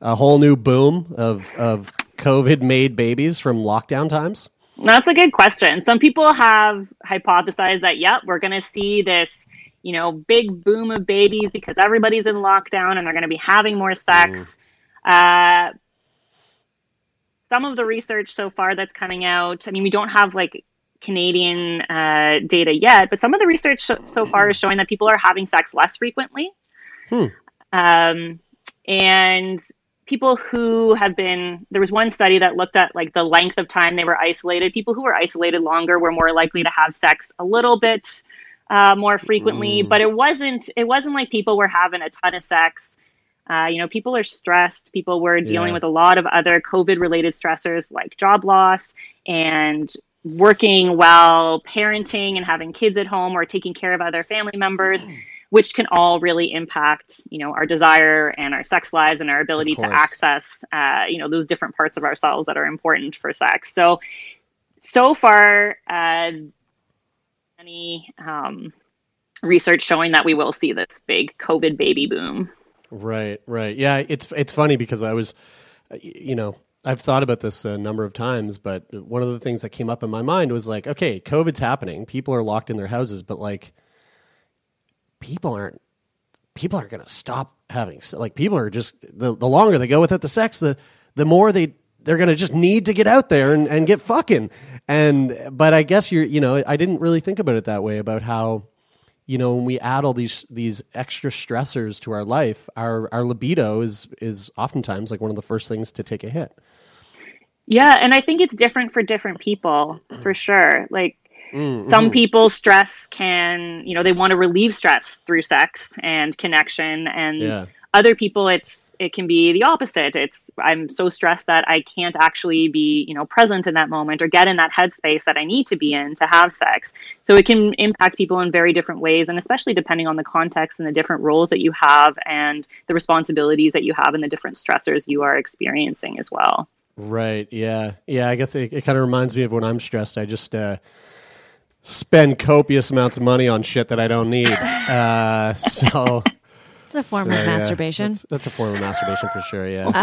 a whole new boom of of COVID made babies from lockdown times. That's a good question. Some people have hypothesized that, yep, we're going to see this, you know, big boom of babies because everybody's in lockdown and they're going to be having more sex. Uh, some of the research so far that's coming out, I mean, we don't have like Canadian uh, data yet, but some of the research so, so far is showing that people are having sex less frequently. Um, and people who have been there was one study that looked at like the length of time they were isolated. People who were isolated longer were more likely to have sex a little bit uh, more frequently but it wasn't it wasn't like people were having a ton of sex uh, you know people are stressed. People were dealing Yeah. with a lot of other covid related stressors like job loss and working while parenting and having kids at home or taking care of other family members which can all really impact you know our desire and our sex lives and our ability to access uh, you know those different parts of ourselves that are important for sex. So so far uh, any um, research showing that we will see this big covid baby boom Right, right. Yeah, it's it's funny because I was, uh, you know, I've thought about this a number of times, but one of the things that came up in my mind was like, okay, COVID's happening, people are locked in their houses, but like, people aren't people aren't going to stop having like people are just the the longer they go without the sex, the the more they they're going to just need to get out there and, and get fucking. And but I guess you're you know I didn't really think about it that way about how you know when we add all these these extra stressors to our life our our libido is is oftentimes like one of the first things to take a hit Yeah, and I think it's different for different people for sure. Like mm-hmm. some people stress can, you know, they want to relieve stress through sex and connection and Yeah. other people it's it can be the opposite it's i'm so stressed that i can't actually be you know present in that moment or get in that headspace that i need to be in to have sex so it can impact people in very different ways and especially depending on the context and the different roles that you have and the responsibilities that you have and the different stressors you are experiencing as well Right. Yeah. Yeah. I guess it, it kind of reminds me of when I'm stressed. I just uh, spend copious amounts of money on shit that I don't need. Uh, so It's a form so, of yeah, masturbation. That's, that's a form of masturbation for sure. Yeah.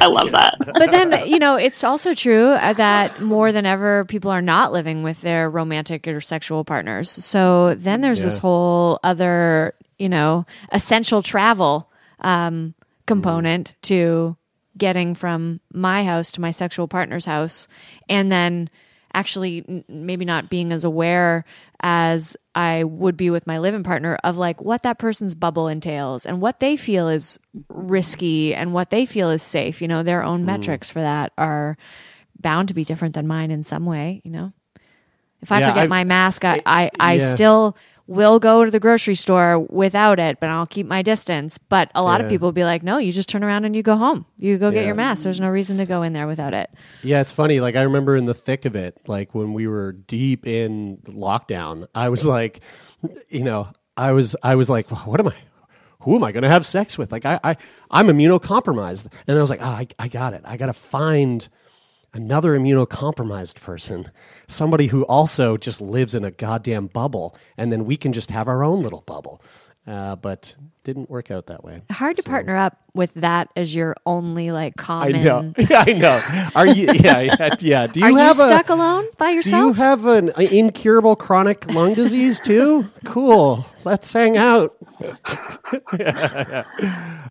i love that but then you know it's also true uh, that more than ever people are not living with their romantic or sexual partners so then there's this whole other you know essential travel um, component to getting from my house to my sexual partner's house and then actually maybe not being as aware as I would be with my living partner of like what that person's bubble entails and what they feel is risky and what they feel is safe. You know, their own mm. metrics for that are bound to be different than mine in some way, you know. If I Yeah, forget I- my mask, I, I, I yeah. still will go to the grocery store without it, but I'll keep my distance. But a lot of people will be like, no, you just turn around and you go home. You go get Yeah. your mask. There's no reason to go in there without it. Yeah, it's funny. Like I remember in the thick of it, like when we were deep in lockdown, I was like, you know, I was I was like, what am I? Who am I going to have sex with? Like I, I I'm immunocompromised, and I was like, oh, I I got it. I got to find another immunocompromised person, somebody who also just lives in a goddamn bubble, and then we can just have our own little bubble. Uh, but didn't work out that way. Hard to partner up with that as your only like common. I know. I know. Are you? Yeah, yeah. yeah. Do you Are you have stuck a, alone by yourself? Do you have an incurable chronic lung disease too? Cool. Let's hang out.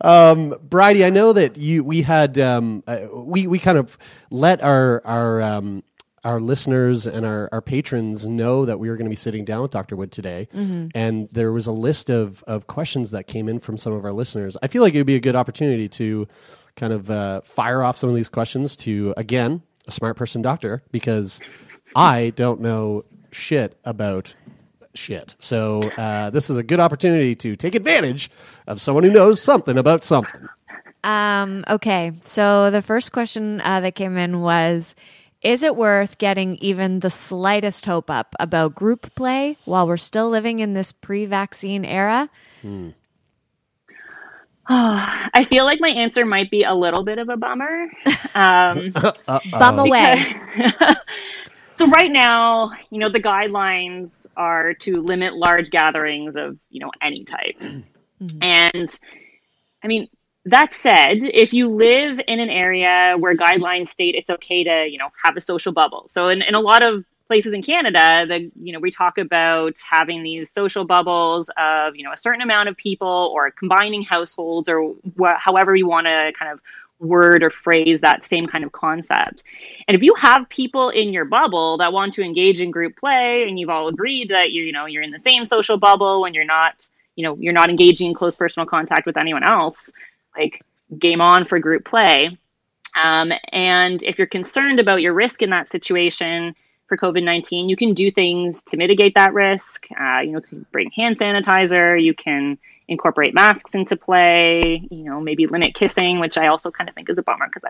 Um, Bridie, I know that you we had um, uh, we we kind of let our our um, our listeners and our, our patrons know that we were going to be sitting down with Dr. Wood today, and there was a list of of questions that came in from some of our listeners. I feel like it would be a good opportunity to kind of uh, fire off some of these questions to again a smart person doctor because I don't know shit about shit. So uh, this is a good opportunity to take advantage of someone who knows something about something. Um, okay, so the first question uh, that came in was Is it worth getting even the slightest hope up about group play while we're still living in this pre vaccine era? Oh, I feel like my answer might be a little bit of a bummer. Um, Bum away. so right now, you know, the guidelines are to limit large gatherings of, you know, any type. Mm-hmm. And I mean, that said, if you live in an area where guidelines state it's okay to, you know, have a social bubble. So in, in a lot of places in Canada, the you know, we talk about having these social bubbles of, you know, a certain amount of people or combining households or wh- however you want to kind of word or phrase that same kind of concept. And if you have people in your bubble that want to engage in group play and you've all agreed that you you know you're in the same social bubble when you're not, you know, you're not engaging in close personal contact with anyone else, like game on for group play. Um, and if you're concerned about your risk in that situation for COVID 19, you can do things to mitigate that risk. Uh, you know, bring hand sanitizer, you can incorporate masks into play, you know, maybe limit kissing, which I also kind of think is a bummer because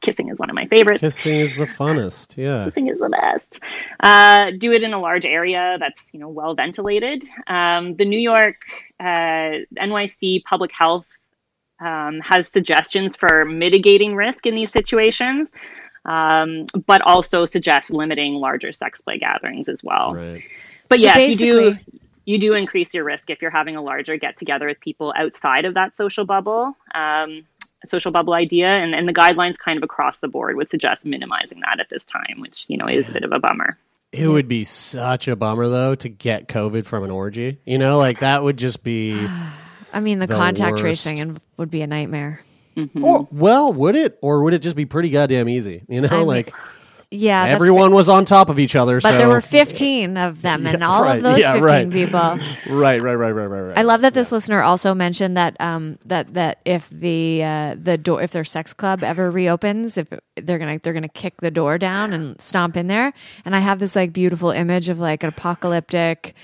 kissing is one of my favorites. Kissing is the funnest. Yeah. Kissing is the best. Uh, do it in a large area that's you know well ventilated. Um, the New York uh, NYC Public Health um, has suggestions for mitigating risk in these situations, um, but also suggests limiting larger sex play gatherings as well. Right. But So yes, you do basically- you do increase your risk if you're having a larger get together with people outside of that social bubble. Um, social bubble idea and, and the guidelines kind of across the board would suggest minimizing that at this time which you know is a bit of a bummer It would be such a bummer though to get COVID from an orgy. You know, like that would just be. I mean, the, The contact worst. tracing and would be a nightmare. Or, well, would it, or would it just be pretty goddamn easy? You know, I mean, like Yeah, everyone was on top of each other. But so there were 15 of them, and Yeah, all right. of those Yeah, 15 right. people. right, right, right, right, right, right. I love that this listener also mentioned that um, that that if the uh, the door if their sex club ever reopens, if they're gonna they're gonna kick the door down and stomp in there. And I have this like beautiful image of like an apocalyptic,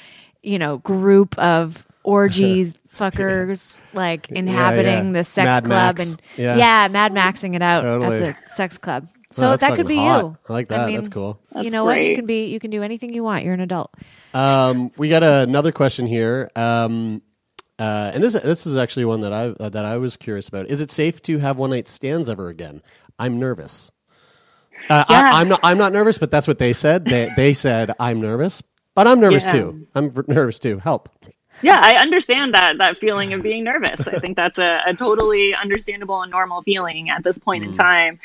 you know, group of orgies. Fuckers like inhabiting yeah. the sex Mad club Max. and Yeah. yeah. Mad Maxing it out Totally. at the sex club. Oh, So that's that could be hot. you. I like that. I mean, That's cool. you That's know what? You can be you can do anything you want. You're an adult. Um, we got another question here, um, uh, and this this is actually one that I uh, that I was curious about. Is it safe to have one night stands ever again? I'm nervous. Uh, Yeah. I, I'm not. I'm not nervous, but that's what they said. They they said I'm nervous, but I'm nervous Yeah. too. I'm v- nervous too. Help. Yeah, I understand that that feeling of being nervous. I think that's a, a totally understandable and normal feeling at this point in time.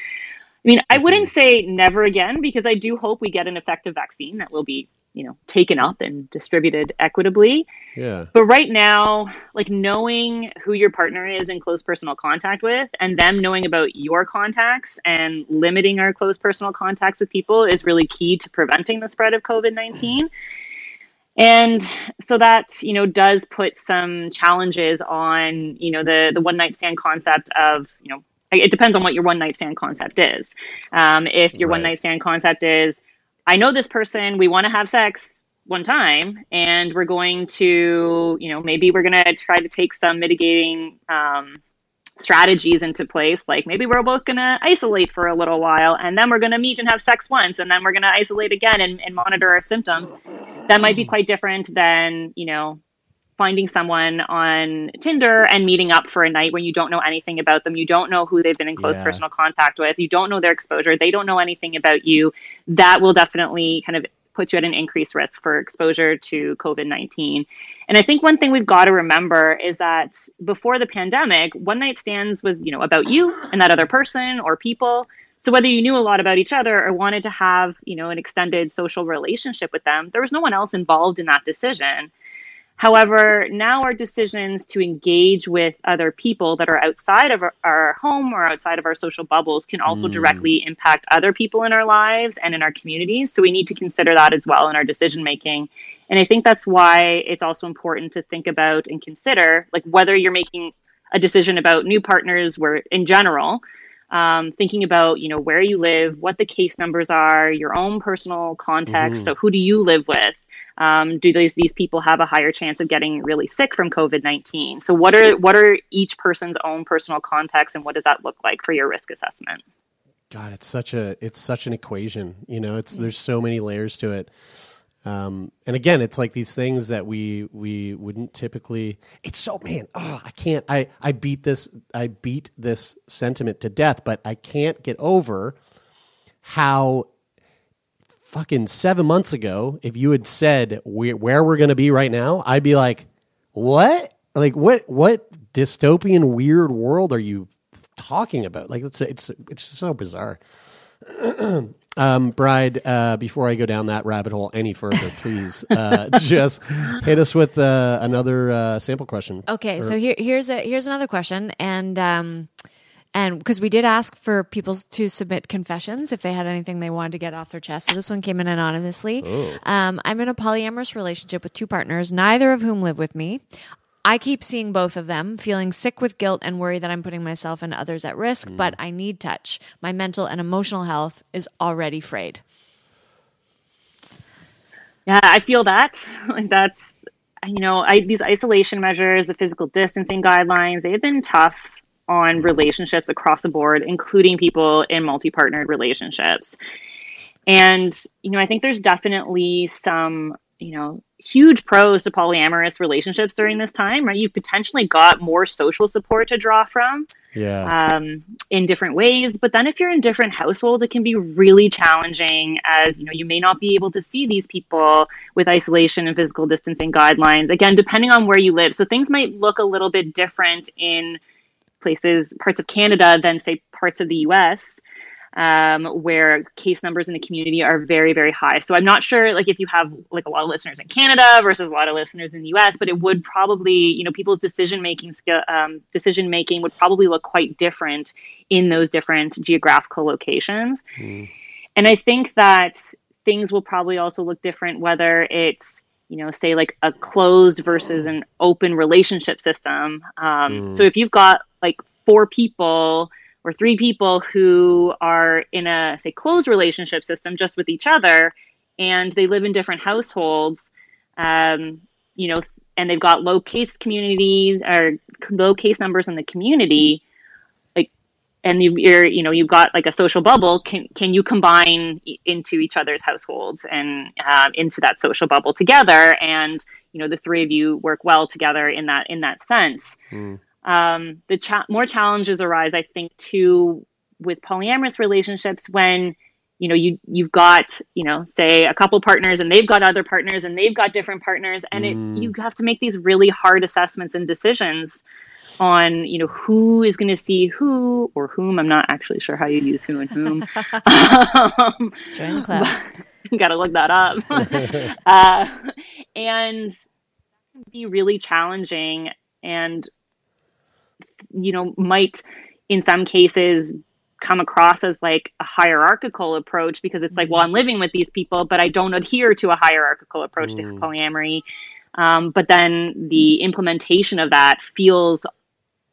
I mean, I wouldn't say never again because I do hope we get an effective vaccine that will be, you know, taken up and distributed equitably. Yeah. But right now, like knowing who your partner is in close personal contact with and them knowing about your contacts and limiting our close personal contacts with people is really key to preventing the spread of COVID 19. And so that, you know, does put some challenges on, you know, the, the one night stand concept of, you know, it depends on what your one night stand concept is. Um, if your one night stand concept is, I know this person, we want to have sex one time, and we're going to, you know, maybe we're going to try to take some mitigating um, strategies into place. Like maybe we're both going to isolate for a little while, and then we're going to meet and have sex once, and then we're going to isolate again and, and monitor our symptoms. That might be quite different than, you know, finding someone on Tinder and meeting up for a night when you don't know anything about them. You don't know who they've been in close Yeah. personal contact with. You don't know their exposure. They don't know anything about you. That will definitely kind of put you at an increased risk for exposure to COVID 19. And I think one thing we've got to remember is that before the pandemic, one night stands was, you know, about you and that other person or people. So whether you knew a lot about each other or wanted to have, you know, an extended social relationship with them, there was no one else involved in that decision. However, now our decisions to engage with other people that are outside of our, our home or outside of our social bubbles can also directly impact other people in our lives and in our communities. So we need to consider that as well in our decision making. And I think that's why it's also important to think about and consider like whether you're making a decision about new partners where in general um, thinking about you know where you live what the case numbers are your own personal context so who do you live with um, do these these people have a higher chance of getting really sick from covid-19 so what are what are each person's own personal context and what does that look like for your risk assessment God, it's such a it's such an equation. You know, it's there's so many layers to it. Um, and again, it's like these things that we we wouldn't typically. It's so man, oh, I can't. I I beat this. I beat this sentiment to death, but I can't get over how fucking seven months ago, if you had said we where we're going to be right now, I'd be like, what? Like what? What dystopian weird world are you talking about? Like it's it's it's so bizarre. um, Bride, uh, before I go down that rabbit hole any further, please uh, just hit us with uh, another uh, sample question. Okay, so here here's a here's another question, and um, and because we did ask for people to submit confessions if they had anything they wanted to get off their chest, so this one came in anonymously. Um, I'm in a polyamorous relationship with two partners, neither of whom live with me. I keep seeing both of them, feeling sick with guilt and worry that I'm putting myself and others at risk, but I need touch. My mental and emotional health is already frayed. Yeah, I feel that. Like that's you know, I these isolation measures, the physical distancing guidelines, they've been tough on relationships across the board, including people in multi-partnered relationships. And you know, I think there's definitely some, you know, huge pros to polyamorous relationships during this time, right? You've potentially got more social support to draw from Yeah. um, in different ways. But then if you're in different households, it can be really challenging as, you know, you may not be able to see these people with isolation and physical distancing guidelines. Again, depending on where you live. So things might look a little bit different in places, parts of Canada than say parts of the US. um, where case numbers in the community are very, very high. So I'm not sure, like, if you have like a lot of listeners in Canada versus a lot of listeners in the U.S., but it would probably, you know, people's decision making skill, um, decision making would probably look quite different in those different geographical locations. Mm. And I think that things will probably also look different whether it's you know say like a closed versus an open relationship system um, mm. so if you've got like four people or three people who are in a say closed relationship system just with each other and they live in different households um, you know and they've got low case communities or low case numbers in the community and you, are you know you've got like a social bubble can can you combine into each other's households and uh, into that social bubble together? And you know the three of you work well together in that in that sense. Mm. Um, the cha- more challenges arise, I think, too, with polyamorous relationships when you know you you've got you know say a couple partners and they've got other partners and they've got different partners and mm. it, you have to make these really hard assessments and decisions on you know who is going to see who or whom. I'm not actually sure how you use who and whom. Um, join the club. Gotta look that up. Uh, and be really challenging and you know, might in some cases come across as like a hierarchical approach because it's like, well, I'm living with these people, but I don't adhere to a hierarchical approach mm. to polyamory. Um, but then the implementation of that feels,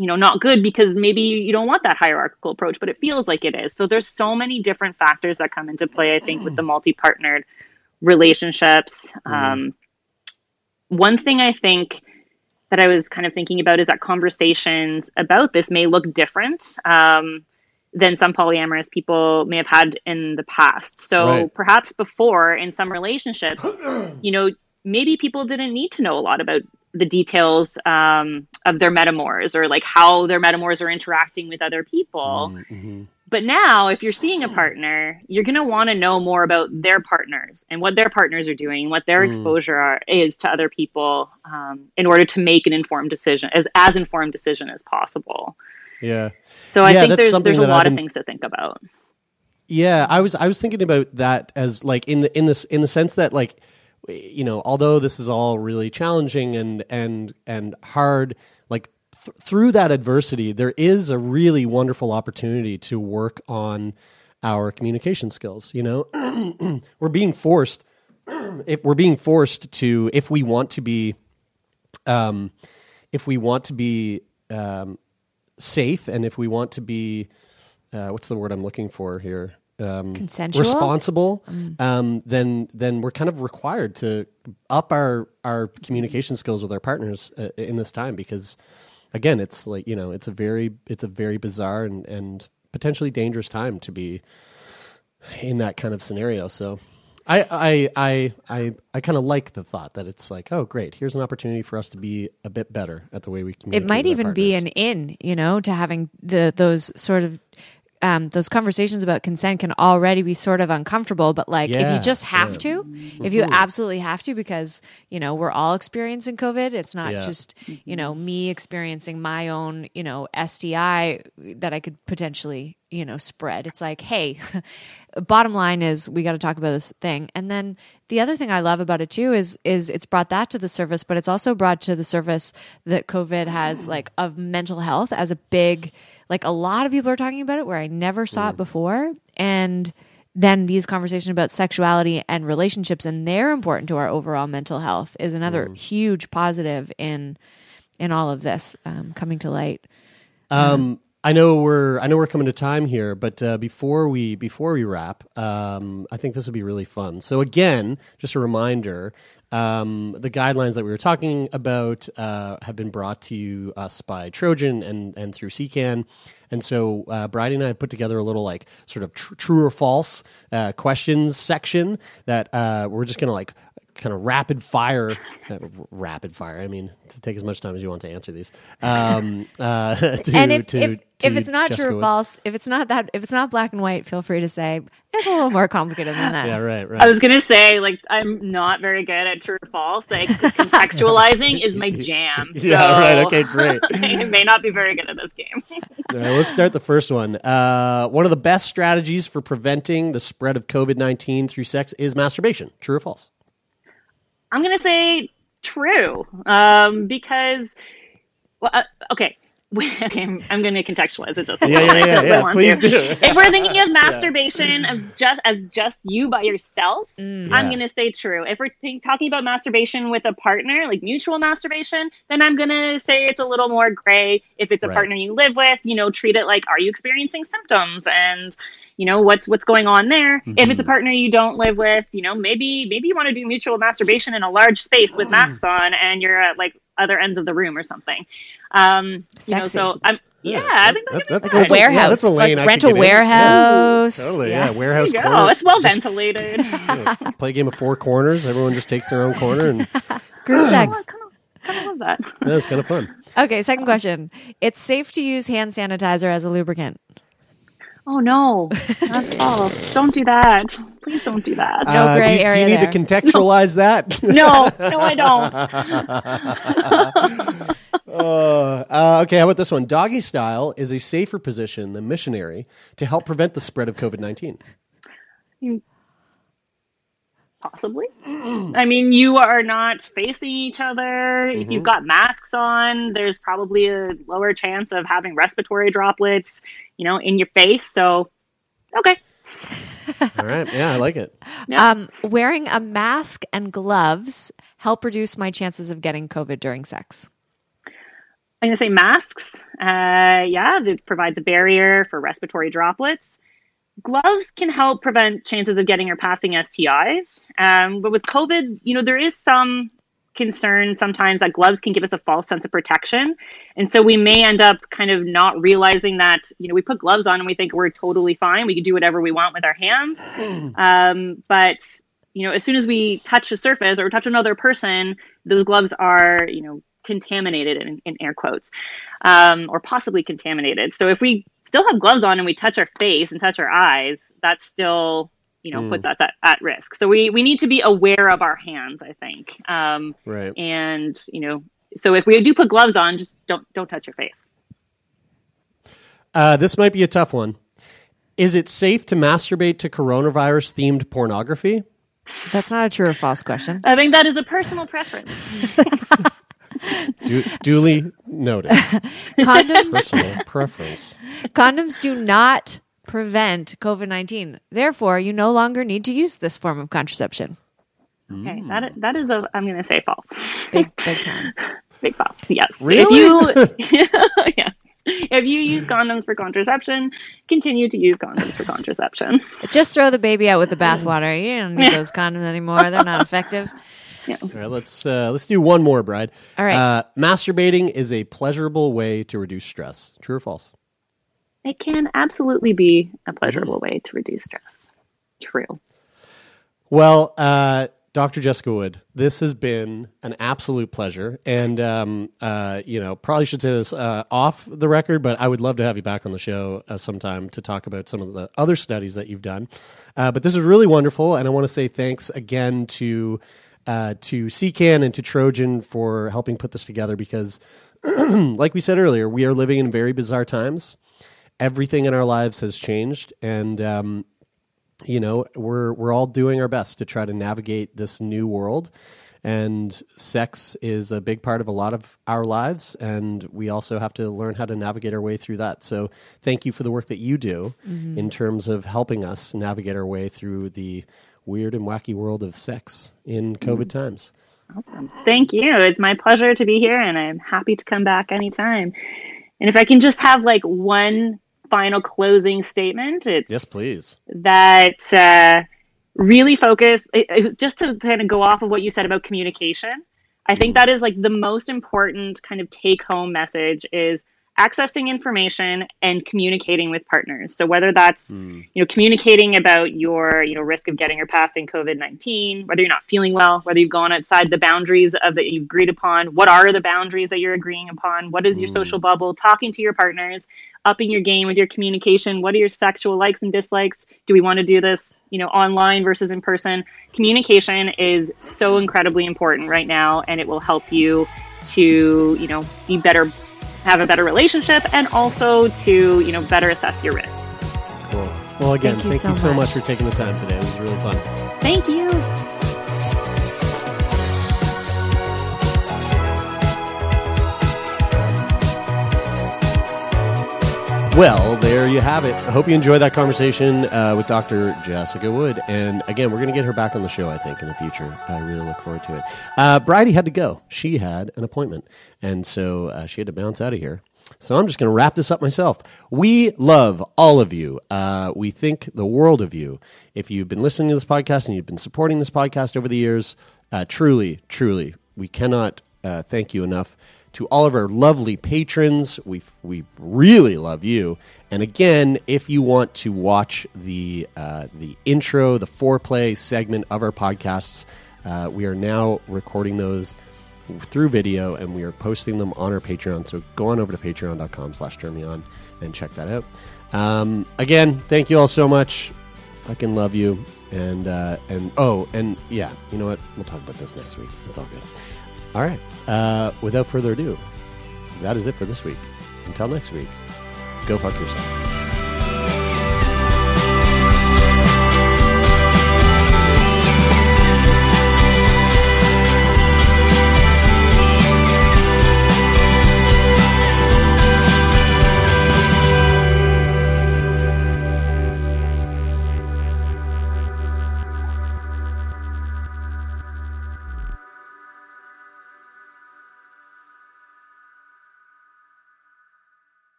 you know, not good because maybe you don't want that hierarchical approach, but it feels like it is. So there's so many different factors that come into play, I think, with the multi-partnered relationships. Mm. Um, one thing I think that I was kind of thinking about is that conversations about this may look different um, than some polyamorous people may have had in the past. So right. perhaps before in some relationships, you know, maybe people didn't need to know a lot about the details um, of their metamors or like how their metamors are interacting with other people. Mm-hmm. But now, if you're seeing a partner, you're going to want to know more about their partners and what their partners are doing, what their mm. exposure are, is to other people, um, in order to make an informed decision, as as informed decision as possible. Yeah. So I yeah, think there's there's a lot been... of things to think about. Yeah, I was I was thinking about that as like in the in this in the sense that like you know although this is all really challenging and and and hard like th- through that adversity, there is a really wonderful opportunity to work on our communication skills. You know, we're being forced. if we're being forced to, if we want to be, um, if we want to be um, safe, and if we want to be, uh, what's the word I'm looking for here? Um, consensual, responsible, mm. um, then then we're kind of required to up our our communication skills with our partners uh, in this time because again, it's like you know, it's a very it's a very bizarre and and potentially dangerous time to be in that kind of scenario. So. I I I I, I kind of like the thought that it's like, oh, great! Here's an opportunity for us to be a bit better at the way we communicate. It might even be an in, you know, to having the those sort of um, those conversations about consent can already be sort of uncomfortable. But like, yeah, if you just have yeah. to, if you absolutely have to, because you know we're all experiencing COVID. It's not yeah. just you know me experiencing my own you know STI that I could potentially you know spread. It's like, hey, bottom line is we got to talk about this thing. And then the other thing I love about it too is is it's brought that to the surface, but it's also brought to the surface that COVID has like of mental health as a big like a lot of people are talking about it where I never saw mm. it before. And then these conversations about sexuality and relationships and they're important to our overall mental health is another mm. huge positive in in all of this um, coming to light. Um, I know we're I know we're coming to time here, but uh, before we before we wrap, um, I think this would be really fun. So again, just a reminder: um, the guidelines that we were talking about uh, have been brought to us by Trojan and and through SIECCAN. And so uh, Bridie and I put together a little like sort of tr- true or false uh, questions section that uh, we're just going to like kind of rapid fire, uh, rapid fire. I mean, to take as much time as you want to answer these. Um, uh, to, and if, to, if, to if it's not Jessica true or false, if it's not that, if it's not black and white, feel free to say it's a little more complicated than that. yeah, right, right. I was gonna say, like, I'm not very good at true or false. Like, contextualizing is my jam. Yeah, right, okay, great. I may not be very good at this game. All right, let's start the first one. Uh, one of the best strategies for preventing the spread of COVID 19 through sex is masturbation. True or false? I'm gonna say true, um, because, well, uh, okay. Okay, I'm, I'm going to contextualize it just a Yeah, little yeah, bit, yeah, 'cause I yeah. Please to. do. if we're thinking of masturbation of just as just you by yourself, Yeah. I'm going to say true. If we're think, talking about masturbation with a partner, like mutual masturbation, then I'm going to say it's a little more gray. If it's a Right. partner you live with, you know, treat it like, are you experiencing symptoms and you know what's what's going on there. If Mm-hmm. it's a partner you don't live with, you know, maybe maybe you want to do mutual masturbation in a large space with masks on, and you're at like other ends of the room or something. Um, you know, so I'm yeah, I think that- that, that- that's Like a That's a- yeah, warehouse, that's a lane like rent a get in. warehouse. Totally, yeah. Warehouse There you corner. It's well Just ventilated. play a game of four corners. Everyone just takes their own corner, and Group sex. kind of love that. yeah, kind of fun. Okay, second question. It's safe to use hand sanitizer as a lubricant. Oh no, that's false. Don't do that. Please don't do that. No Uh, do gray you, do you need there. to contextualize that? No, no, I don't. Uh, uh, okay, how about this one? Doggy style is a safer position than missionary to help prevent the spread of COVID 19. Possibly. I mean, you are not facing each other. If you've got masks on, there's probably a lower chance of having respiratory droplets, you know, in your face. So, okay. All right. Yeah, I like it. Yeah. Um, wearing a mask and gloves help reduce my chances of getting COVID during sex. I'm going to say masks. Uh, yeah, it provides a barrier for respiratory droplets. Gloves can help prevent chances of getting or passing STIs. Um, but with COVID, you know, there is some concern sometimes that gloves can give us a false sense of protection. And so we may end up kind of not realizing that, you know, we put gloves on and we think we're totally fine. We can do whatever we want with our hands. um, but, you know, as soon as we touch a surface or touch another person, those gloves are, you know, contaminated in, in air quotes um, or possibly contaminated. So if we still have gloves on and we touch our face and touch our eyes, that's still you know puts us at, at risk. So we we need to be aware of our hands. I think, um, Right. and you know, so if we do put gloves on, just don't don't touch your face. Uh, this might be a tough one. Is it safe to masturbate to coronavirus themed pornography? That's not a true or false question. I think that is a personal preference. Du- duly noted. Condoms Personal preference. condoms do not prevent COVID-19. Therefore, you no longer need to use this form of contraception. Okay, that i- that is a I'm going to say false. Big big time. Big false. Yes. Really? If you, yeah. If you use condoms for contraception, continue to use condoms for contraception. Just throw the baby out with the bathwater. You don't need those condoms anymore. They're not effective. Yes. All right, let's uh, let's do one more, Bride. All right. Uh, masturbating is a pleasurable way to reduce stress. True or false? It can absolutely be a pleasurable way to reduce stress. True. Well, uh, Dr. Jessica Wood, this has been an absolute pleasure, and um, uh, you know, probably should say this uh, off the record, but I would love to have you back on the show uh, sometime to talk about some of the other studies that you've done. Uh, but this is really wonderful, and I want to say thanks again to uh, to SIECCAN and to Trojan for helping put this together because, like we said earlier, we are living in very bizarre times. Everything in our lives has changed, and um, you know we're we're all doing our best to try to navigate this new world. And sex is a big part of a lot of our lives and we also have to learn how to navigate our way through that. So thank you for the work that you do in terms of helping us navigate our way through the weird and wacky world of sex in covid times Awesome. Thank you. It's my pleasure to be here, and I'm happy to come back anytime. And if I can just have like one final closing statement, it's yes please that uh, really focus it, it- just to kind of go off of what you said about communication i think that is like the most important kind of take home message is accessing information and communicating with partners. So whether that's hmm. you know communicating about your you know risk of getting or passing COVID nineteen, whether you're not feeling well, whether you've gone outside the boundaries of that you've agreed upon, what are the boundaries that you're agreeing upon, what is your hmm. social bubble, talking to your partners, upping your game with your communication, what are your sexual likes and dislikes? Do we want to do this you know online versus in person? Communication is so incredibly important right now, and it will help you to you know be better have a better relationship and also to you know better assess your risk Cool. Well, again, Thank you thank so you so much much. for taking the time today. It was really fun. thank you Well, there you have it. I hope you enjoyed that conversation uh, with Dr. Jessica Wood. And again, we're going to get her back on the show, I think, in the future. I really look forward to it. Uh, Bridie had to go. She had an appointment. And so uh, she had to bounce out of here. So I'm just going to wrap this up myself. We love all of you. Uh, we think the world of you. If you've been listening to this podcast and you've been supporting this podcast over the years, uh, truly, truly, we cannot uh, thank you enough. To all of our lovely patrons, we we really love you. And again, if you want to watch the uh, the intro, the foreplay segment of our podcasts, uh, we are now recording those through video and we are posting them on our patreon. So go on over to patreon.com slash on and check that out. Um, again thank you all so much. Fucking love you. And uh, and oh and yeah you know what? We'll talk about this next week. It's all good all right. Uh, without further ado that is it for this week. Until next week go fuck yourself